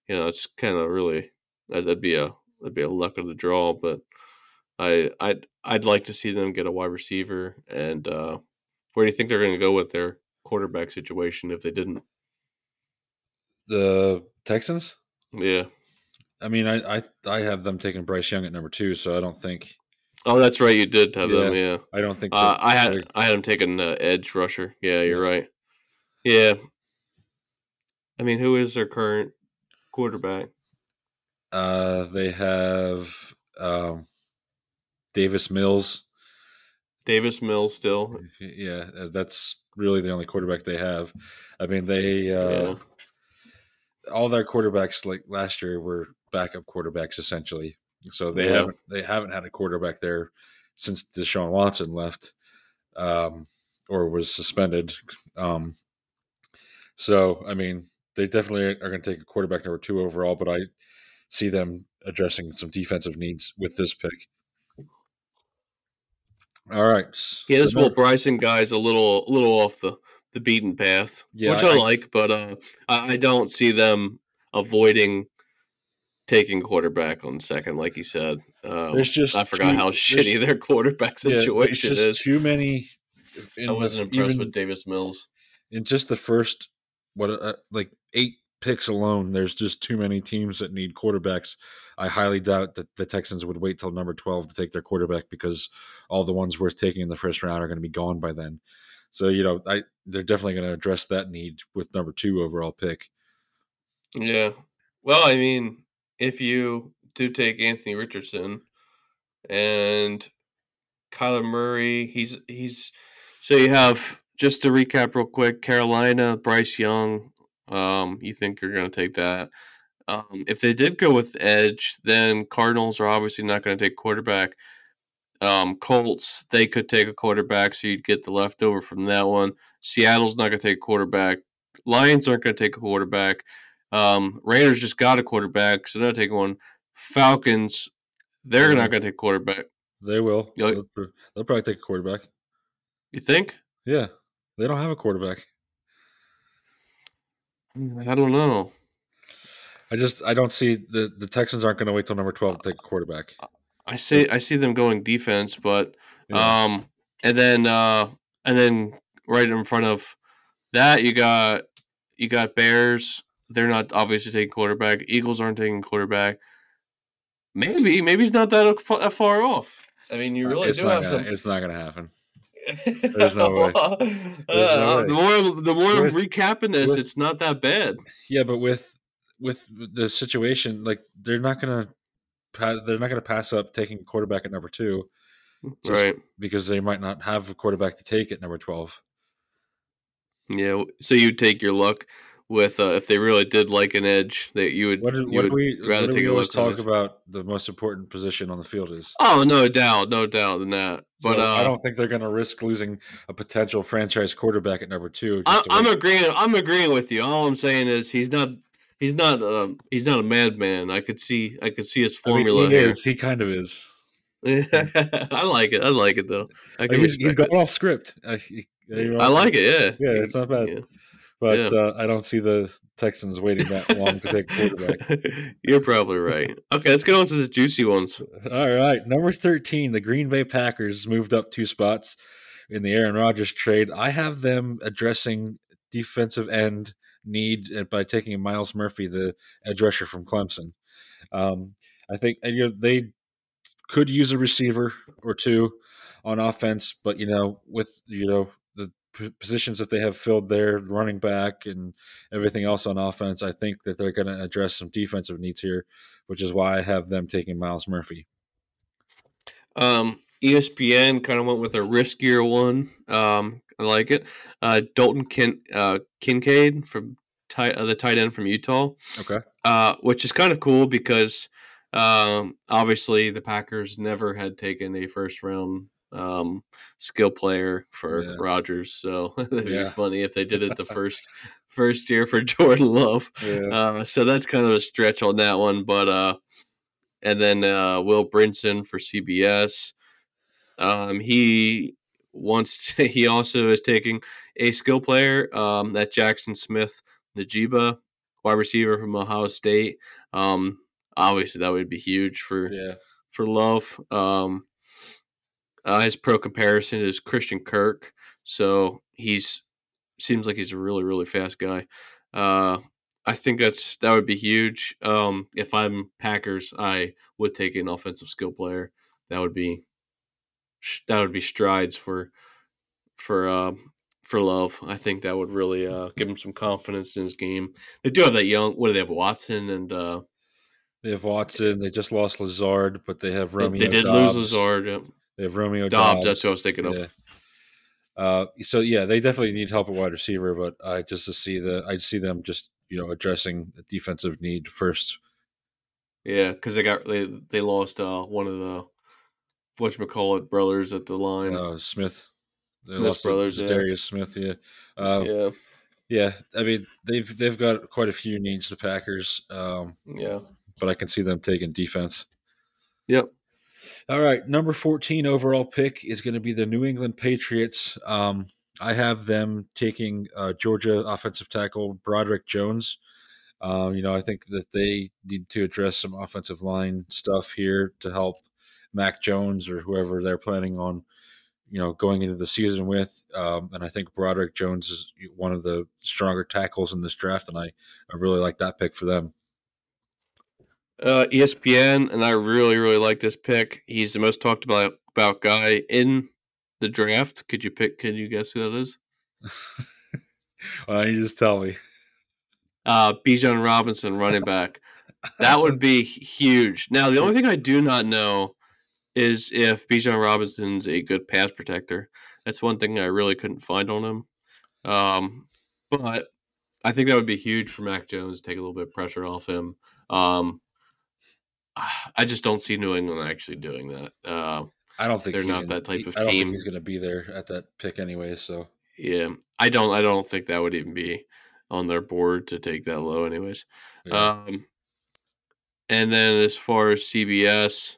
You know, it's kind of really that'd be a that'd be a luck of the draw, but I I'd I'd like to see them get a wide receiver. And uh, where do you think they're going to go with their quarterback situation if they didn't? The Texans. Yeah. I mean, I, I I have them taking Bryce Young at number two, so I don't think. Oh, that's right. You did have Yeah. them. Yeah. I don't think. Uh, I had I had him taking uh, edge rusher. Yeah, you're right. Yeah. I mean, who is their current quarterback? Uh, they have um, Davis Mills. Davis Mills still. Yeah, uh, that's really the only quarterback they have. I mean, they uh, Yeah. all their quarterbacks like last year were backup quarterbacks essentially. So they Yeah. haven't they haven't had a quarterback there since Deshaun Watson left um, or was suspended. Um, so I mean, they definitely are going to take a quarterback number two overall, but I see them addressing some defensive needs with this pick. All right. Yeah, this so Will Brinson guy's a little a little off the, the beaten path, Yeah, which I, I- like, but uh, I, I don't see them avoiding taking quarterback on second, like you said. Um, There's just I forgot too- how shitty their quarterback Yeah, situation just is. Too many. in I wasn't impressed even with Davis Mills. in just the first what uh, like eight picks alone. There's just too many teams that need quarterbacks. I highly doubt that the Texans would wait till number twelve to take their quarterback because all the ones worth taking in the first round are going to be gone by then. So you know, I they're definitely going to address that need with number two overall pick. Yeah. Well, I mean, if you do take Anthony Richardson and Kyler Murray, he's he's so you have just to recap real quick, Carolina, Bryce Young, um, you think you're gonna take that. Um, if they did go with Edge, then Cardinals are obviously not going to take quarterback. Um, Colts, they could take a quarterback, so you'd get the leftover from that one. Seattle's not going to take a quarterback. Lions aren't going to take a quarterback. Um, Raiders just got a quarterback, so they're not taking one. Falcons, they're Yeah. not going to take quarterback. They will. They'll, they'll probably take a quarterback. You think? Yeah, they don't have a quarterback. I don't know. I just I don't see the the Texans aren't going to wait till number twelve to take a quarterback. I see. I see them going defense, but Yeah. um, and then uh, and then right in front of that, you got you got Bears. They're not obviously taking quarterback. Eagles aren't taking quarterback. Maybe, maybe he's not that far off. I mean, you really it's do have gonna, some. It's not going to happen. There's no way. Uh, no way. The more the more I'm recapping this, with- it's not that bad. Yeah, but with with the situation, like they're not gonna they're not gonna pass up taking a quarterback at number two, right. Because they might not have a quarterback to take at number twelve. Yeah. So you take your luck with uh, if they really did like an edge that you would What did, you what would we rather what take we a look talk about? The most important position on the field is. Oh, no doubt, no doubt in that. But So uh, I don't think they're gonna risk losing a potential franchise quarterback at number two. I, I'm agreeing. I'm agreeing with you. All I'm saying is he's not. He's not. Um, he's not a madman. I could see. I could see his I mean, formula he here. is. He kind of is. I like it. I like it though. I Like, he's, going off script. I, it. know, I like it. Yeah. Yeah, it's not bad. Yeah. But Yeah. uh, I don't see the Texans waiting that long to take a quarterback. You're probably right. Okay, let's get on to the juicy ones. All right, number thirteen, the Green Bay Packers moved up two spots in the Aaron Rodgers trade. I have them addressing defensive end need uh, by taking Myles Murphy, the edge rusher from Clemson. Um, I think and, you know they could use a receiver or two on offense, but you know with you know positions that they have filled there, running back and everything else on offense, I think that they're going to address some defensive needs here, which is why I have them taking Myles Murphy. Um, ESPN kind of went with a riskier one. Um, I like it. Uh, Dalton Kin- uh, Kincaid from tight, uh, the tight end from Utah. Okay. uh, which is kind of cool because um, obviously the Packers never had taken a first round um, skill player for Yeah. Rodgers, so it'd be funny if they did it the first first year for Jordan Love. Yeah. Uh, so that's kind of a stretch on that one, but uh, and then uh, Will Brinson for CBS. Um, he wants to, he also is taking a skill player um, that Jackson Smith Njigba, wide receiver from Ohio State. Um, obviously, that would be huge for Yeah. for Love. Um, uh, his pro comparison is Christian Kirk, so he's seems like he's a really really fast guy. Uh, I think that's that would be huge. Um, if I'm Packers, I would take an offensive skill player. That would be that would be strides for for uh, for Love. I think that would really uh, give him some confidence in his game. They do have that young. What do they have? Watson and uh, They have Watson. They just lost Lazard, but they have Romeo. they did Doubs. lose Lazard. Yeah. They have Romeo Doubs. Doubs. That's what I was thinking of. Uh, so yeah, they definitely need help at wide receiver, but I just to see the I see them just you know addressing the defensive need first. Yeah, because they got they they lost uh one of the what you call it brothers at the line. Uh, Smith, they Smith lost brothers, yeah. Darius Smith. Yeah, uh, yeah. yeah, I mean they've they've got quite a few needs. The Packers, um, yeah, but I can see them taking defense. yep. All right, number 14 overall pick is going to be the New England Patriots. Um, I have them taking uh, Georgia offensive tackle Broderick Jones. Um, you know, I think that they need to address some offensive line stuff here to help Mac Jones or whoever they're planning on, you know, going into the season with. Um, and I think Broderick Jones is one of the stronger tackles in this draft, and I, I really like that pick for them. Uh, ESPN, and I really really like this pick. He's the most talked about about guy in the draft. Could you pick? Can you guess who that is? well, you just tell me? Uh, Bijan Robinson, running back. That would be huge. Now, the only thing I do not know is if Bijan Robinson's a good pass protector. That's one thing I really couldn't find on him. Um, but I think that would be huge for Mac Jones. Take a little bit of pressure off him. Um, I just don't see New England actually doing that. Uh, I don't think They're not gonna- that type of I don't think team. he's going to be there at that pick anyway. So yeah, I don't. I don't think that would even be on their board to take that low, anyways. yeah. Um, and then as far as CBS,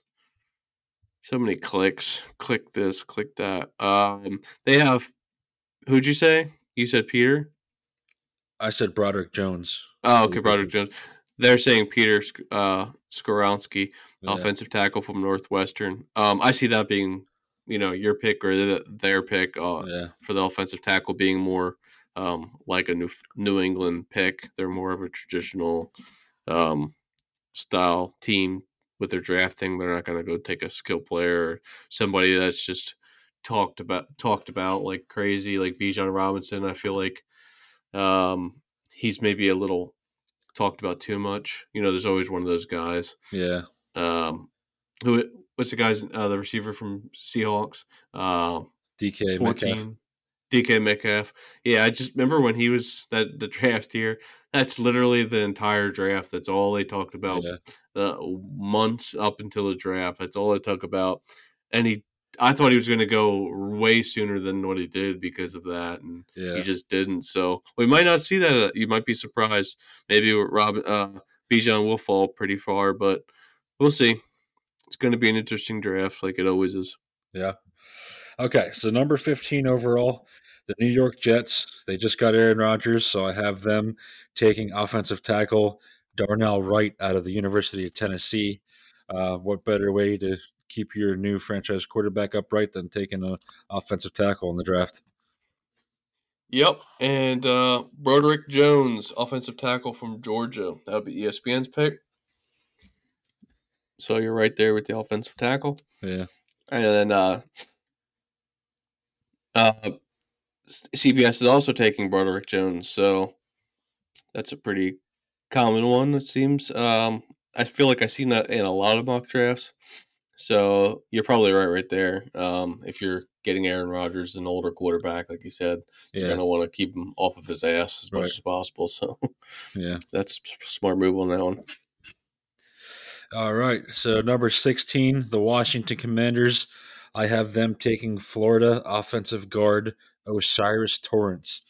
so many clicks. Click this, click that. Um, they have. Who'd you say? You said Peter. I said Broderick Jones. Oh, okay, Broderick Jones. They're saying Peter uh, Skoronski, Yeah. offensive tackle from Northwestern. Um, I see that being, you know, your pick or th- their pick uh, Yeah, for the offensive tackle being more um, like a New New England pick. They're more of a traditional um, style team with their drafting. They're not going to go take a skill player or somebody that's just talked about talked about like crazy, like Bijan Robinson. I feel like um, he's maybe a little talked about too much. You know, there's always one of those guys. yeah. Um, who what's the guy's uh, the receiver from Seahawks? Uh, DK Metcalf. 14 DK Metcalf. Yeah, I just remember when he was that the draft here. That's literally the entire draft. That's all they talked about. Yeah, The months up until the draft. That's all they talk about. And he, I thought he was going to go way sooner than what he did because of that, and yeah. he just didn't. So we might not see that. You might be surprised. Maybe Rob uh, Bijan will fall pretty far, but we'll see. It's going to be an interesting draft, like it always is. Yeah. Okay, so number 15 overall, the New York Jets. They just got Aaron Rodgers, so I have them taking offensive tackle Darnell Wright out of the University of Tennessee. Uh, what better way to keep your new franchise quarterback upright than taking an offensive tackle in the draft? Yep, and uh, Broderick Jones, offensive tackle from Georgia. That would be ESPN's pick. So you're right there with the offensive tackle, Yeah. and then uh, uh, CBS is also taking Broderick Jones. So that's a pretty common one. It seems. Um, I feel like I've seen that in a lot of mock drafts. So you're probably right, right there. Um, if you're getting Aaron Rodgers, an older quarterback, like you said, you're Yeah. gonna want to keep him off of his ass as Right. much as possible. So Yeah. that's a smart move on that one. All right. So number 16, the Washington Commanders. I have them taking Florida offensive guard O'Cyrus Torrence.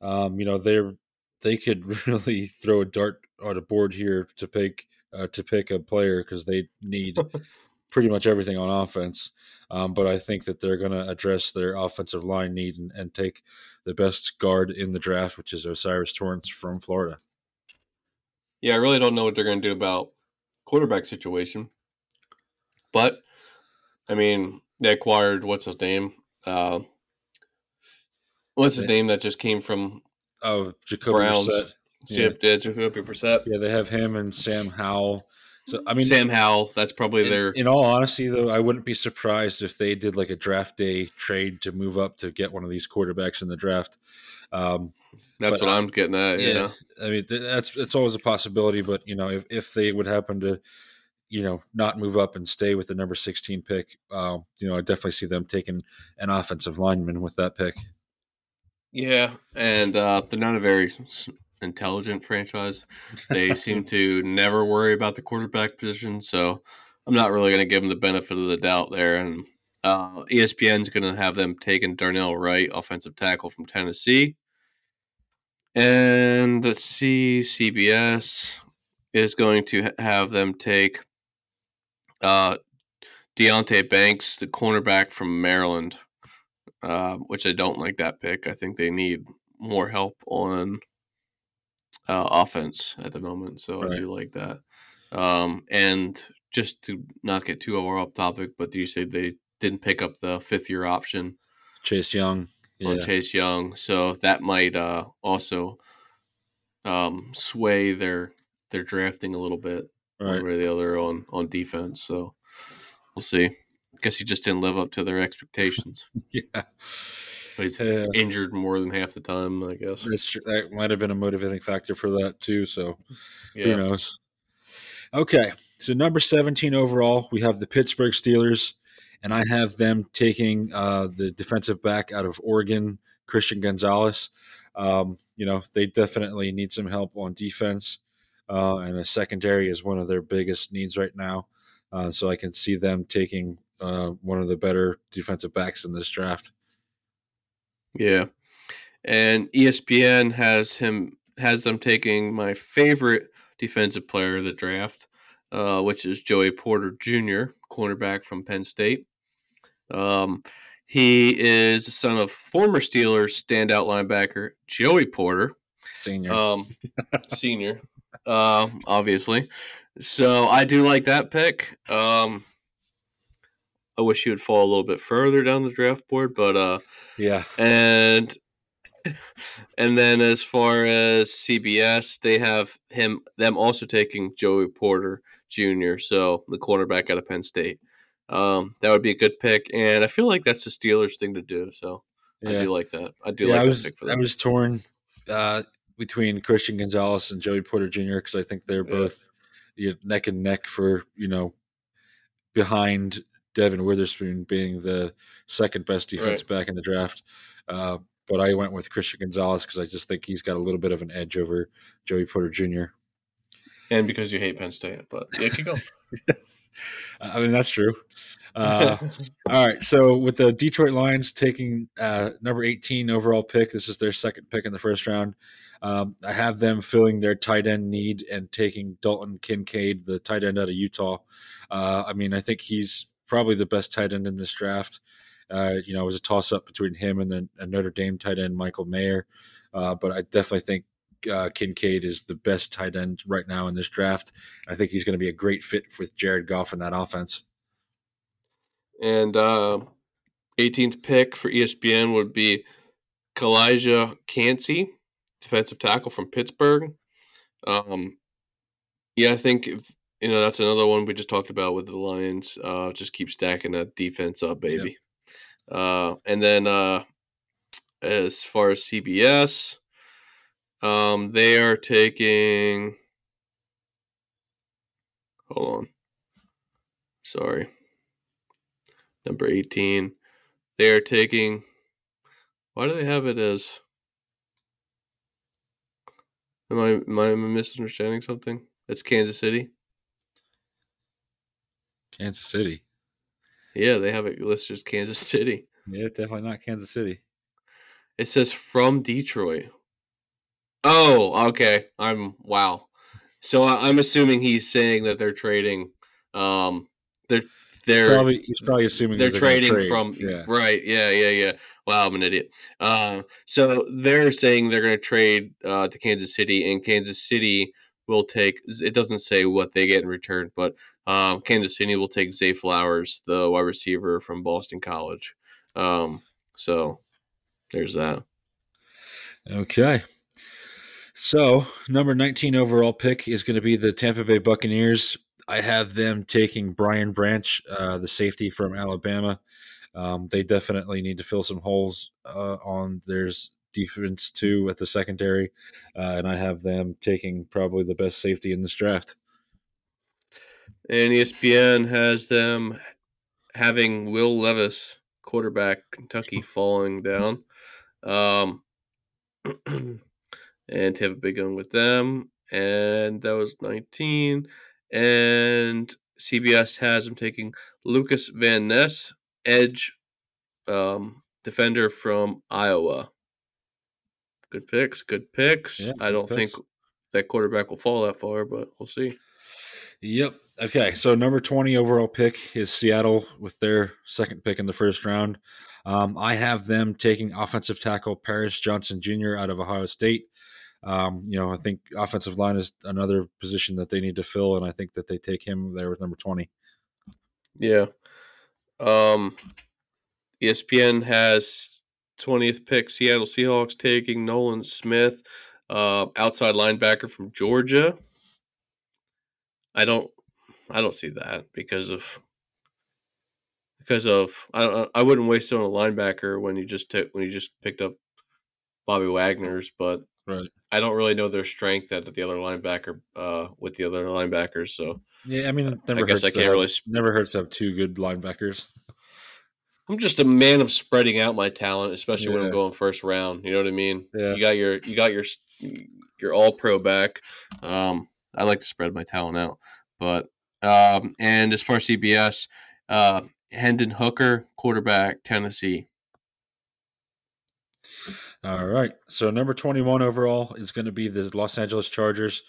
Um, you know, they're they could really throw a dart on a board here to pick uh, to pick a player because they need pretty much everything on offense. Um, but I think that they're going to address their offensive line need and, and, take the best guard in the draft, which is O'Cyrus Torrence from Florida. Yeah, I really don't know what they're going to do about quarterback situation. But I mean, they acquired what's his name? Uh, what's his name that just came from oh Jacoby Browns? Brissett. Yeah. yeah, Jacoby Brissett. Yeah, they have him and Sam Howell. So I mean, Sam Howell. That's probably in, their. In all honesty, though, I wouldn't be surprised if they did like a draft day trade to move up to get one of these quarterbacks in the draft. Um, that's what I'm getting at. Yeah, know? I mean that's it's always a possibility, but you know if if they would happen to, you know, not move up and stay with the number 16 pick, uh, you know, I definitely see them taking an offensive lineman with that pick. Yeah, and uh, they're not a very intelligent franchise. They seem to never worry about the quarterback position, so I'm not really going to give them the benefit of the doubt there. And uh, ESPN's going to have them taking Darnell Wright, offensive tackle from Tennessee. And let's see, CBS is going to have them take uh, Deonte Banks, the cornerback from Maryland, uh, which I don't like that pick. I think they need more help on uh, offense at the moment, so right. I do like that. Um, and just to not get too over off topic, but you say they didn't pick up the fifth year option, Chase Young, yeah. on Chase Young, so that might uh, also um, sway their their drafting a little bit, right. one way or the other on on defense. So we'll see. I guess he just didn't live up to their expectations. yeah. He's yeah. injured more than half the time, I guess. That might have been a motivating factor for that too. So yeah. who knows? Okay, so number seventeen overall, we have the Pittsburgh Steelers, and I have them taking uh, the defensive back out of Oregon, Christian Gonzalez. Um, you know, they definitely need some help on defense, uh, and the secondary is one of their biggest needs right now. Uh, so I can see them taking uh, one of the better defensive backs in this draft. Yeah. And ESPN has him has them taking my favorite defensive player of the draft, uh, which is Joey Porter Jr., cornerback from Penn State. Um, he is the son of former Steelers standout linebacker Joey Porter, senior. Um, senior, uh, obviously. So I do like that pick. Um, I wish he would fall a little bit further down the draft board, but uh, yeah. And and then as far as CBS, they have him them also taking Joey Porter Jr. So the quarterback out of Penn State. Um, that would be a good pick, and I feel like that's the Steelers thing to do. So yeah. I do like that. I do yeah, like I was, pick for them. I was torn uh, between Christian Gonzalez and Joey Porter Jr. because I think they're both you know, neck and neck for you know behind Devon Witherspoon being the second best defense right. back in the draft. Uh, but I went with Christian Gonzalez because I just think he's got a little bit of an edge over Joey Porter Jr. And because you hate Penn State, but yeah, keep going. I mean that's true. Uh, all right, so with the Detroit Lions taking uh, number 18 overall pick, this is their second pick in the first round. Um, I have them filling their tight end need and taking Dalton Kincaid, the tight end out of Utah. Uh, I mean, I think he's probably the best tight end in this draft. Uh, you know, it was a toss up between him and then Notre Dame tight end, Michael Mayer. Uh, but I definitely think uh, Kincaid is the best tight end right now in this draft. I think he's going to be a great fit with Jared Goff in that offense. And 18th uh, pick for ESPN would be Calijah Kancey, defensive tackle from Pittsburgh. Um, yeah, I think if you know, that's another one we just talked about with the Lions. Uh, just keep stacking that defense up, baby. Yep. Uh, and then uh, as far as CBS, um, they are taking. Hold on. Sorry. Number 18. They are taking. Why do they have it as. Am I, am I misunderstanding something? It's Kansas City. Kansas City. Yeah, they have it listed as Kansas City. Yeah, definitely not Kansas City. It says from Detroit. Oh, okay. I'm wow. So I'm assuming he's saying that they're trading. Um, they're they're probably, he's probably assuming they're gonna trading trade. from yeah. right. Yeah, yeah, yeah. Wow, I'm an idiot. Uh, so they're saying they're going to trade uh, to Kansas City, and Kansas City will take. It doesn't say what they get in return, but um, Kansas City will take Zay Flowers, the wide receiver from Boston College. Um, so there's that. Okay. So, number 19 overall pick is going to be the Tampa Bay Buccaneers. I have them taking Brian Branch, uh, the safety from Alabama. Um, they definitely need to fill some holes uh, on their defense too at the secondary, uh, and I have them taking probably the best safety in this draft. And ESPN has them having Will Levis, quarterback, Kentucky, falling down. Um, and to have a big one with them. And that was 19. And CBS has him taking Lucas Van Ness, edge um, defender from Iowa. Good picks, good picks. Yeah, I don't think that quarterback will fall that far, but we'll see. Yep. Okay. So number 20 overall pick is Seattle with their second pick in the first round. Um, I have them taking offensive tackle Paris Johnson Jr. out of Ohio State. Um, you know, I think offensive line is another position that they need to fill, and I think that they take him there with number 20. Yeah. Um, ESPN has 20th pick Seattle Seahawks taking Nolan Smith, uh, outside linebacker from Georgia. I don't, I don't see that because of because of I I wouldn't waste it on a linebacker when you just took when you just picked up Bobby Wagner's, but Right. I don't really know their strength at the other linebacker uh, with the other linebackers. So Yeah. I mean, never I guess hurts I to can't have- really. sp- never hurts to have two good linebackers. I'm just a man of spreading out my talent, especially when I'm going first round. You know what I mean? Yeah. You got your you got your your all pro back. Um, I like to spread my talent out, but um, and as far as CBS, uh, Hendon Hooker, quarterback, Tennessee. All right. So number 21 overall is going to be the Los Angeles Chargers.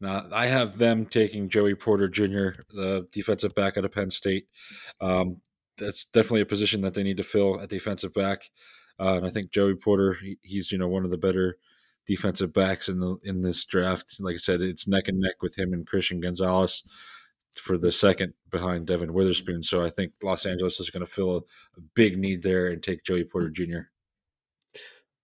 Now, I have them taking Joey Porter Jr., the defensive back out of Penn State. Um, that's definitely a position that they need to fill at defensive back. Uh, and I think Joey Porter, he, he's you know one of the better defensive backs in the in this draft. Like I said, it's neck and neck with him and Christian Gonzalez for the second behind Devon Witherspoon. So I think Los Angeles is going to fill a, a big need there and take Joey Porter Jr.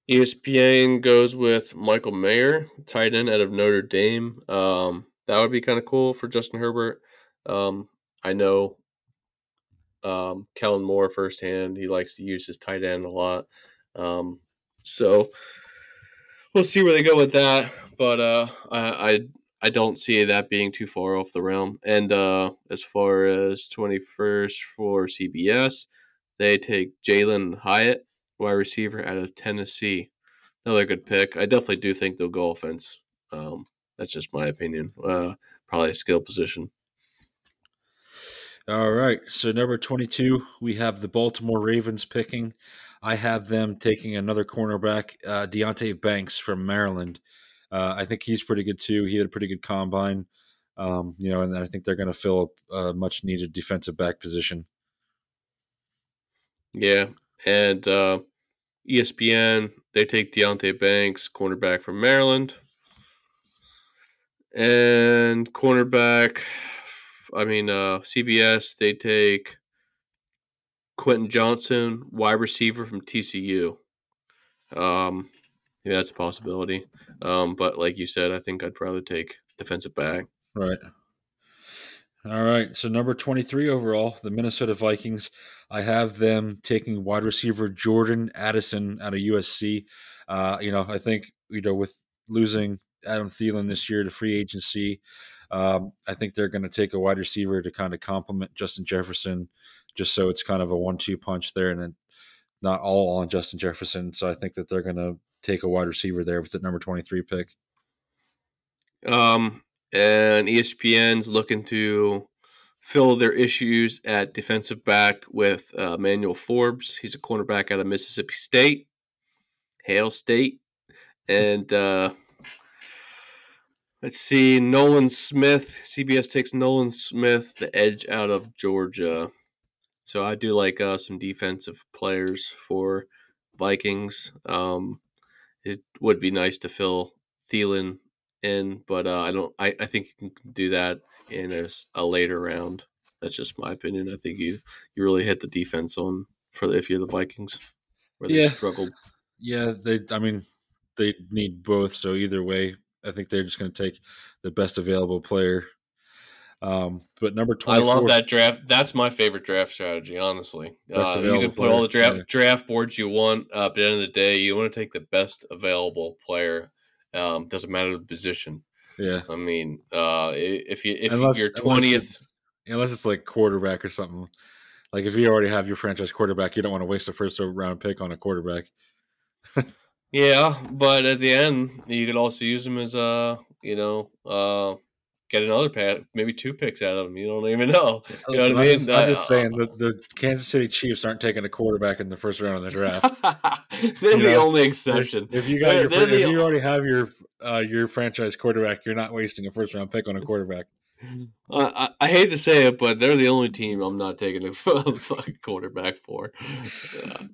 ESPN goes with Michael Mayer, tight end out of Notre Dame. Um, that would be kind of cool for Justin Herbert. Um, I know um, Kellen Moore firsthand. He likes to use his tight end a lot. Um, so we'll see where they go with that. But uh, I, I don't see that being too far off the realm. And uh, as far as twenty first for CBS, they take Jalin Hyatt, wide receiver out of Tennessee. Another good pick. I definitely do think they'll go offense. Um, that's just my opinion. Uh, probably a skill position. All right. So number 22, we have the Baltimore Ravens picking. I have them taking another cornerback, uh, Deonte Banks from Maryland. Uh, I think he's pretty good too. He had a pretty good combine, um, you know, and I think they're going to fill a much needed defensive back position. Yeah, and uh, ESPN they take Deonte Banks, cornerback from Maryland, and cornerback. I mean, uh, CBS they take Quentin Johnston, wide receiver from TCU. Um, yeah, that's a possibility. Um, but like you said, I think I'd rather take defensive back. Right. All right. So number 23 overall, the Minnesota Vikings. I have them taking wide receiver Jordan Addison out of USC. Uh, you know, I think, you know, with losing Adam Thielen this year to free agency, um, I think they're going to take a wide receiver to kind of complement Justin Jefferson, just so it's kind of a one two punch there and not all on Justin Jefferson. So I think that they're going to take a wide receiver there with the number 23 pick. Um, and ESPN's looking to fill their issues at defensive back with uh, Manuel Forbes. He's a cornerback out of Mississippi State, Hale State, and uh, let's see, Nolan Smith. CBS takes Nolan Smith, the edge out of Georgia. So I do like uh, some defensive players for Vikings. Um, it would be nice to fill Thielen in, but uh, I don't. I, I think you can do that in a, a later round. That's just my opinion. I think you you really hit the defense on for if you're the Vikings, where they Yeah. struggled. Yeah, they. I mean, they need both. So either way, I think they're just going to take the best available player. Um, but number twenty, I love that draft. That's my favorite draft strategy, honestly. Uh, you can put all the draft yeah. draft boards you want. Uh, at the end of the day, you want to take the best available player. Um, doesn't matter the position. Yeah, I mean, uh, if you if Unless- you're twentieth, it's- unless it's like quarterback or something. Like if you already have your franchise quarterback, you don't want to waste a first round pick on a quarterback. yeah, but at the end, you could also use them as a you know uh, get another pass, maybe two picks out of them. You don't even know. You know what I Listen, I'm just, I'm just Uh, saying that the Kansas City Chiefs aren't taking a quarterback in the first round of the draft. They're You the know, only exception. if you got They're- your, they're if the- you already have your uh, your franchise quarterback, you're not wasting a first round pick on a quarterback. I, I, hate to say it, but they're the only team I'm not taking a fucking quarterback for.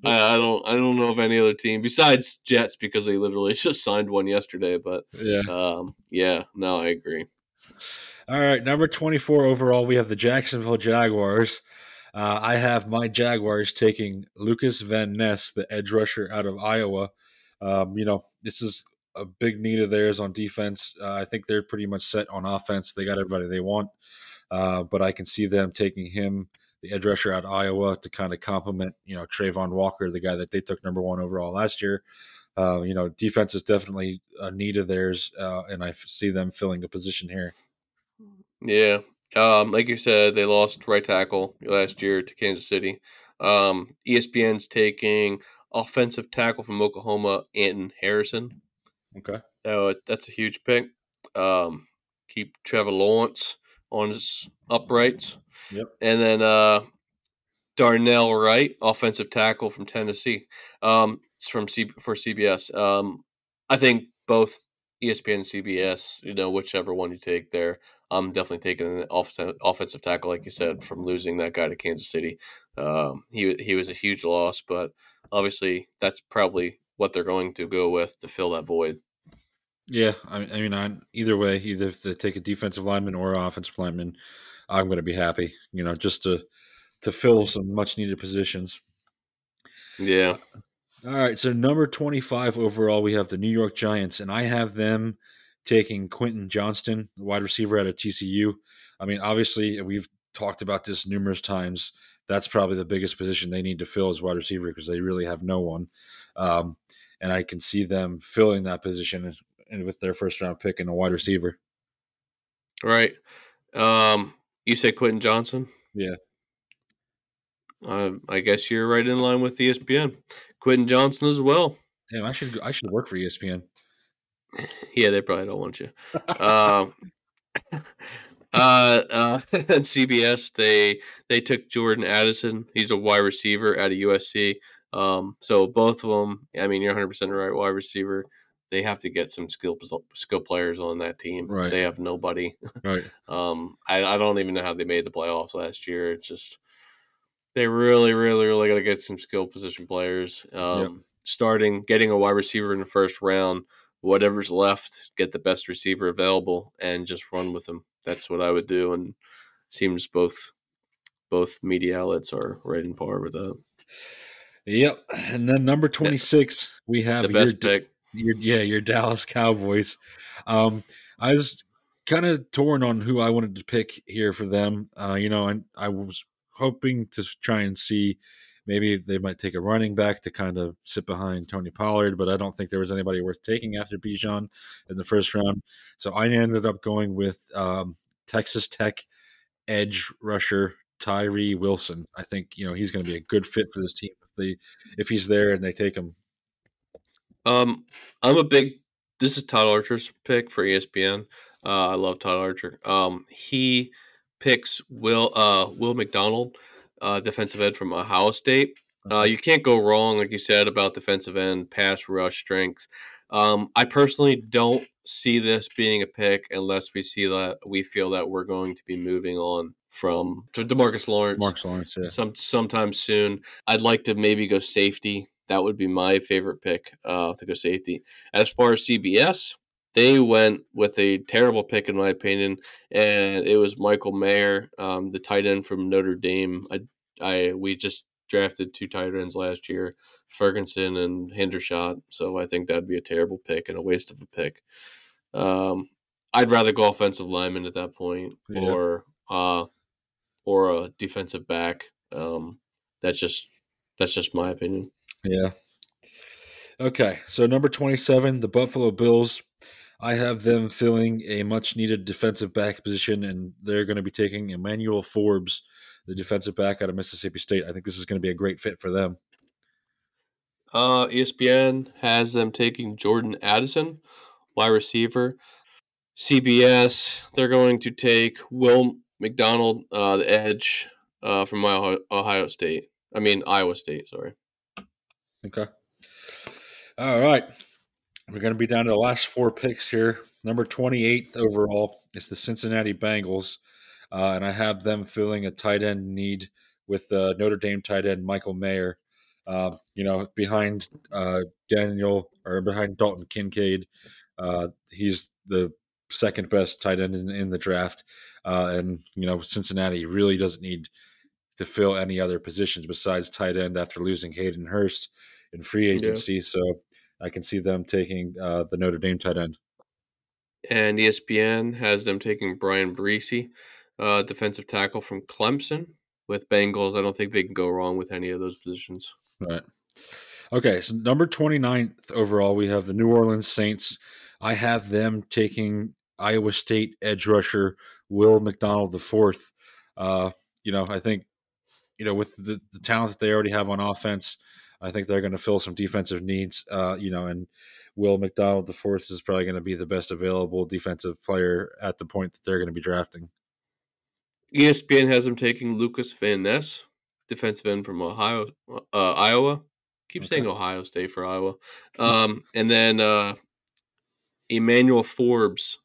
I, I don't I don't know of any other team besides Jets because they literally just signed one yesterday. But Yeah. um, yeah, no, I agree. All right, number 24 overall, we have the Jacksonville Jaguars. Uh, I have my Jaguars taking Lucas Van Ness, the edge rusher out of Iowa. Um, you know, this is a big need of theirs on defense. Uh, I think they're pretty much set on offense. They got everybody they want, uh, but I can see them taking him, the edge rusher out of Iowa, to kind of complement, you know, Travon Walker, the guy that they took number one overall last year. Uh, you know, defense is definitely a need of theirs, uh, and I see them filling a position here. Yeah. Um, like you said, they lost right tackle last year to Kansas City. Um, ESPN's taking offensive tackle from Oklahoma, Anton Harrison. Okay. Oh, that's a huge pick. Um, keep Trevor Lawrence on his uprights. Yep. And then uh, Darnell Wright, offensive tackle from Tennessee. Um, it's from C- for CBS. Um, I think both ESPN and CBS, you know, whichever one you take there, I'm definitely taking an off- offensive tackle, like you said, from losing that guy to Kansas City. Um, he he was a huge loss, but obviously that's probably what they're going to go with to fill that void. Yeah, I, I mean, I, either way, either if they take a defensive lineman or offensive lineman, I'm going to be happy. You know, just to to fill some much needed positions. Yeah. All right, so number 25 overall, we have the New York Giants, and I have them taking Quentin Johnston, wide receiver out of TCU. I mean, obviously, we've talked about this numerous times. That's probably the biggest position they need to fill as wide receiver because they really have no one. Um, and I can see them filling that position and with their first round pick and a wide receiver. Right. Um, you say Quentin Johnston? Yeah. Uh, I guess you're right in line with ESPN. Quentin Johnston as well. Damn, I should I should work for ESPN. Yeah, they probably don't want you. um, uh, uh, at CBS, they they took Jordan Addison. He's a wide receiver out of USC. Um, so both of them. I mean, you're 100 percent right. Wide receiver. They have to get some skill skill players on that team. Right. They have nobody. Right. Um, I, I don't even know how they made the playoffs last year. It's just they really, really, really got to get some skill position players. Um, Starting, getting a wide receiver in the first round, whatever's left, get the best receiver available, and just run with them. That's what I would do, and seems both both media outlets are right in par with that. Yep. And then number 26, we have The best your, pick. your yeah, your Dallas Cowboys. Um, I was kind of torn on who I wanted to pick here for them. Uh, you know, and I was hoping to try and see maybe they might take a running back to kind of sit behind Tony Pollard, but I don't think there was anybody worth taking after Bijan in the first round. So I ended up going with um, Texas Tech edge rusher Tyree Wilson. I think you know he's going to be a good fit for this team they if he's there and they take him. Um, I'm a big. This is Todd Archer's pick for ESPN. Uh, I love Todd Archer. Um, he picks Will uh, Will McDonald, uh, defensive end from Ohio State. Uh, you can't go wrong, like you said, about defensive end, pass rush strength. Um, I personally don't see this being a pick unless we see that we feel that we're going to be moving on from to Demarcus Lawrence. Marcus Lawrence, yeah. Some sometime soon. I'd like to maybe go safety. That would be my favorite pick uh, to go safety. As far as CBS, they went with a terrible pick in my opinion, and it was Michael Mayer, um, the tight end from Notre Dame. I, I we just drafted two tight ends last year, Ferguson and Hendershot. So I think that'd be a terrible pick and a waste of a pick. Um, I'd rather go offensive lineman at that point, yeah. or uh, or a defensive back. Um, that's just that's just my opinion. Yeah. Okay, so number twenty-seven, the Buffalo Bills. I have them filling a much needed defensive back position, and they're going to be taking Emmanuel Forbes, the defensive back out of Mississippi State. I think this is going to be a great fit for them. Uh, ESPN has them taking Jordan Addison, wide receiver. CBS, they're going to take Will McDonald, uh, the edge uh, from Ohio, Ohio State. I mean, Iowa State, sorry. Okay. All right. We're going to be down to the last four picks here. Number 28th overall is the Cincinnati Bengals. Uh, and I have them filling a tight end need with uh, Notre Dame tight end Michael Mayer. Uh, you know, behind uh, Daniel or behind Dalton Kincaid, uh, he's the second best tight end in, in the draft. Uh, and you know, Cincinnati really doesn't need to fill any other positions besides tight end after losing Hayden Hurst in free agency. Yeah. So I can see them taking the Notre Dame tight end. And ESPN has them taking Bryan Bresee uh, defensive tackle from Clemson. With Bengals, I don't think they can go wrong with any of those positions. Right. Okay, so number 29th overall, we have the New Orleans Saints. I have them taking Iowa State edge rusher Will McDonald the fourth. Uh, you know, I think, you know, with the, the talent that they already have on offense, I think they're going to fill some defensive needs. Uh, you know, and Will McDonald the fourth is probably going to be the best available defensive player at the point that they're going to be drafting. ESPN has him taking Lucas Van Ness, defensive end from Ohio, uh, Iowa. Keep okay. saying Ohio State for Iowa. Um, and then uh, Emmanuel Forbes,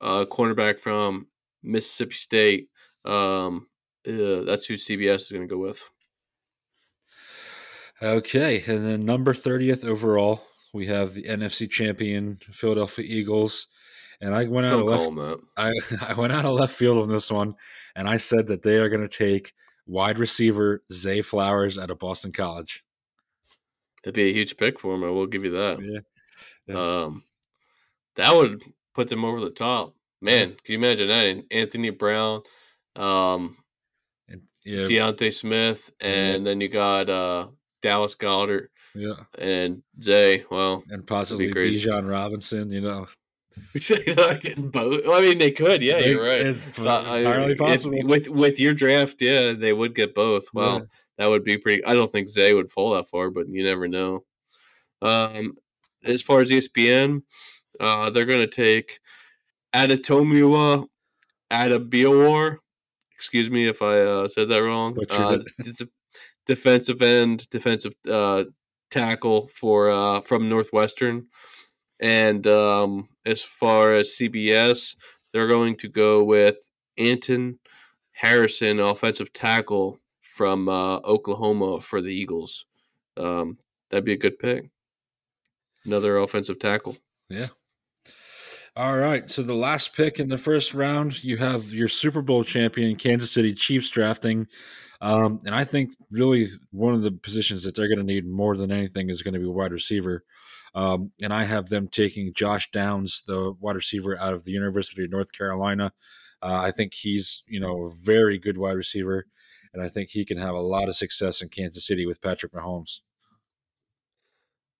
uh, cornerback from Mississippi State. Um, uh, that's who CBS is going to go with. Okay, and then number thirtieth overall, we have the NFC champion Philadelphia Eagles and I went out Don't of left. I I went out of left field on this one, and I said that they are going to take wide receiver Zay Flowers out of Boston College. It'd be a huge pick for him. I will give you that. Yeah. yeah. Um, that would put them over the top. Man, can you imagine that? Anthony Brown, um, and, yeah. D'Ante Smith, and yeah. then you got uh, Dallas Goedert. Yeah. And Zay, well, and possibly Bijan Robinson, you know, both. I mean, they could. Yeah, they, you're right. It's entirely possible. If, with with your draft, yeah, they would get both. Well, yeah. that would be pretty. I don't think Zay would fall that far, but you never know. Um, as far as ESPN, uh, they're going to take Adetomiwa Adebawore. Excuse me if I uh, said that wrong. Uh, it's a defensive end, defensive uh, tackle for uh, from Northwestern. And um, as far as CBS, they're going to go with Anton Harrison, offensive tackle from uh, Oklahoma for the Eagles. Um, that'd be a good pick. Another offensive tackle. Yeah. All right. So the last pick in the first round, you have your Super Bowl champion, Kansas City Chiefs, drafting. Um, and I think really one of the positions that they're going to need more than anything is going to be wide receiver. Um, and I have them taking Josh Downs, the wide receiver out of the University of North Carolina. Uh, I think he's, you know, a very good wide receiver, and I think he can have a lot of success in Kansas City with Patrick Mahomes.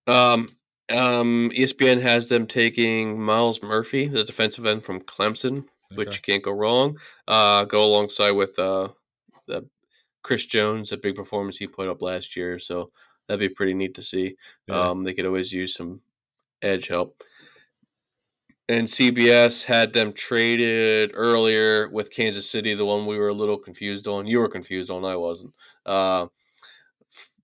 Um, um, ESPN has them taking Myles Murphy, the defensive end from Clemson, okay. which you can't go wrong. Uh, go alongside with uh, the Chris Jones, a big performance he put up last year. So that'd be pretty neat to see. Yeah. Um, they could always use some edge help. And CBS had them traded earlier with Kansas City, the one we were a little confused on. You were confused on, I wasn't. Uh,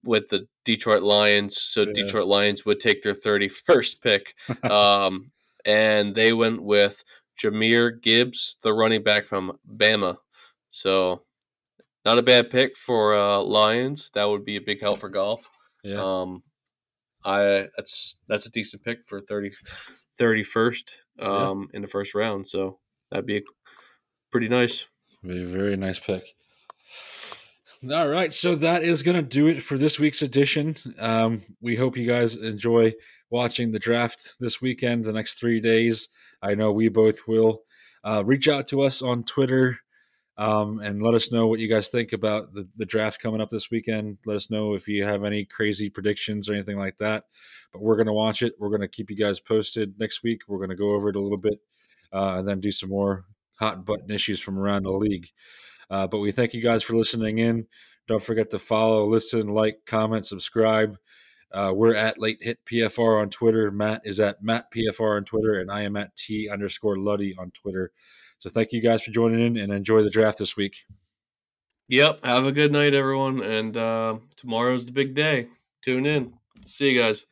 with the Detroit Lions. So yeah. Detroit Lions would take their 31st pick. um, and they went with Jahmyr Gibbs, the running back from Bama. So not a bad pick for uh, Lions. That would be a big help for Goff. Yeah. Um, I that's that's a decent pick for 30, 31st um, yeah. in the first round. So that'd be a, pretty nice. Be a very nice pick. All right, so that is going to do it for this week's edition. Um, we hope you guys enjoy watching the draft this weekend, the next three days. I know we both will. Uh, reach out to us on Twitter um, and let us know what you guys think about the, the draft coming up this weekend. Let us know if you have any crazy predictions or anything like that. But we're going to watch it. We're going to keep you guys posted next week. We're going to go over it a little bit uh, and then do some more hot button issues from around the league. Uh, but we thank you guys for listening in. Don't forget to follow, listen, like, comment, subscribe. Uh, we're at Late Hit PFR on Twitter. Matt is at Matt PFR on Twitter, and I am at T underscore Luddy on Twitter. So thank you guys for joining in and enjoy the draft this week. Yep. Have a good night, everyone. And uh, tomorrow's the big day. Tune in. See you guys.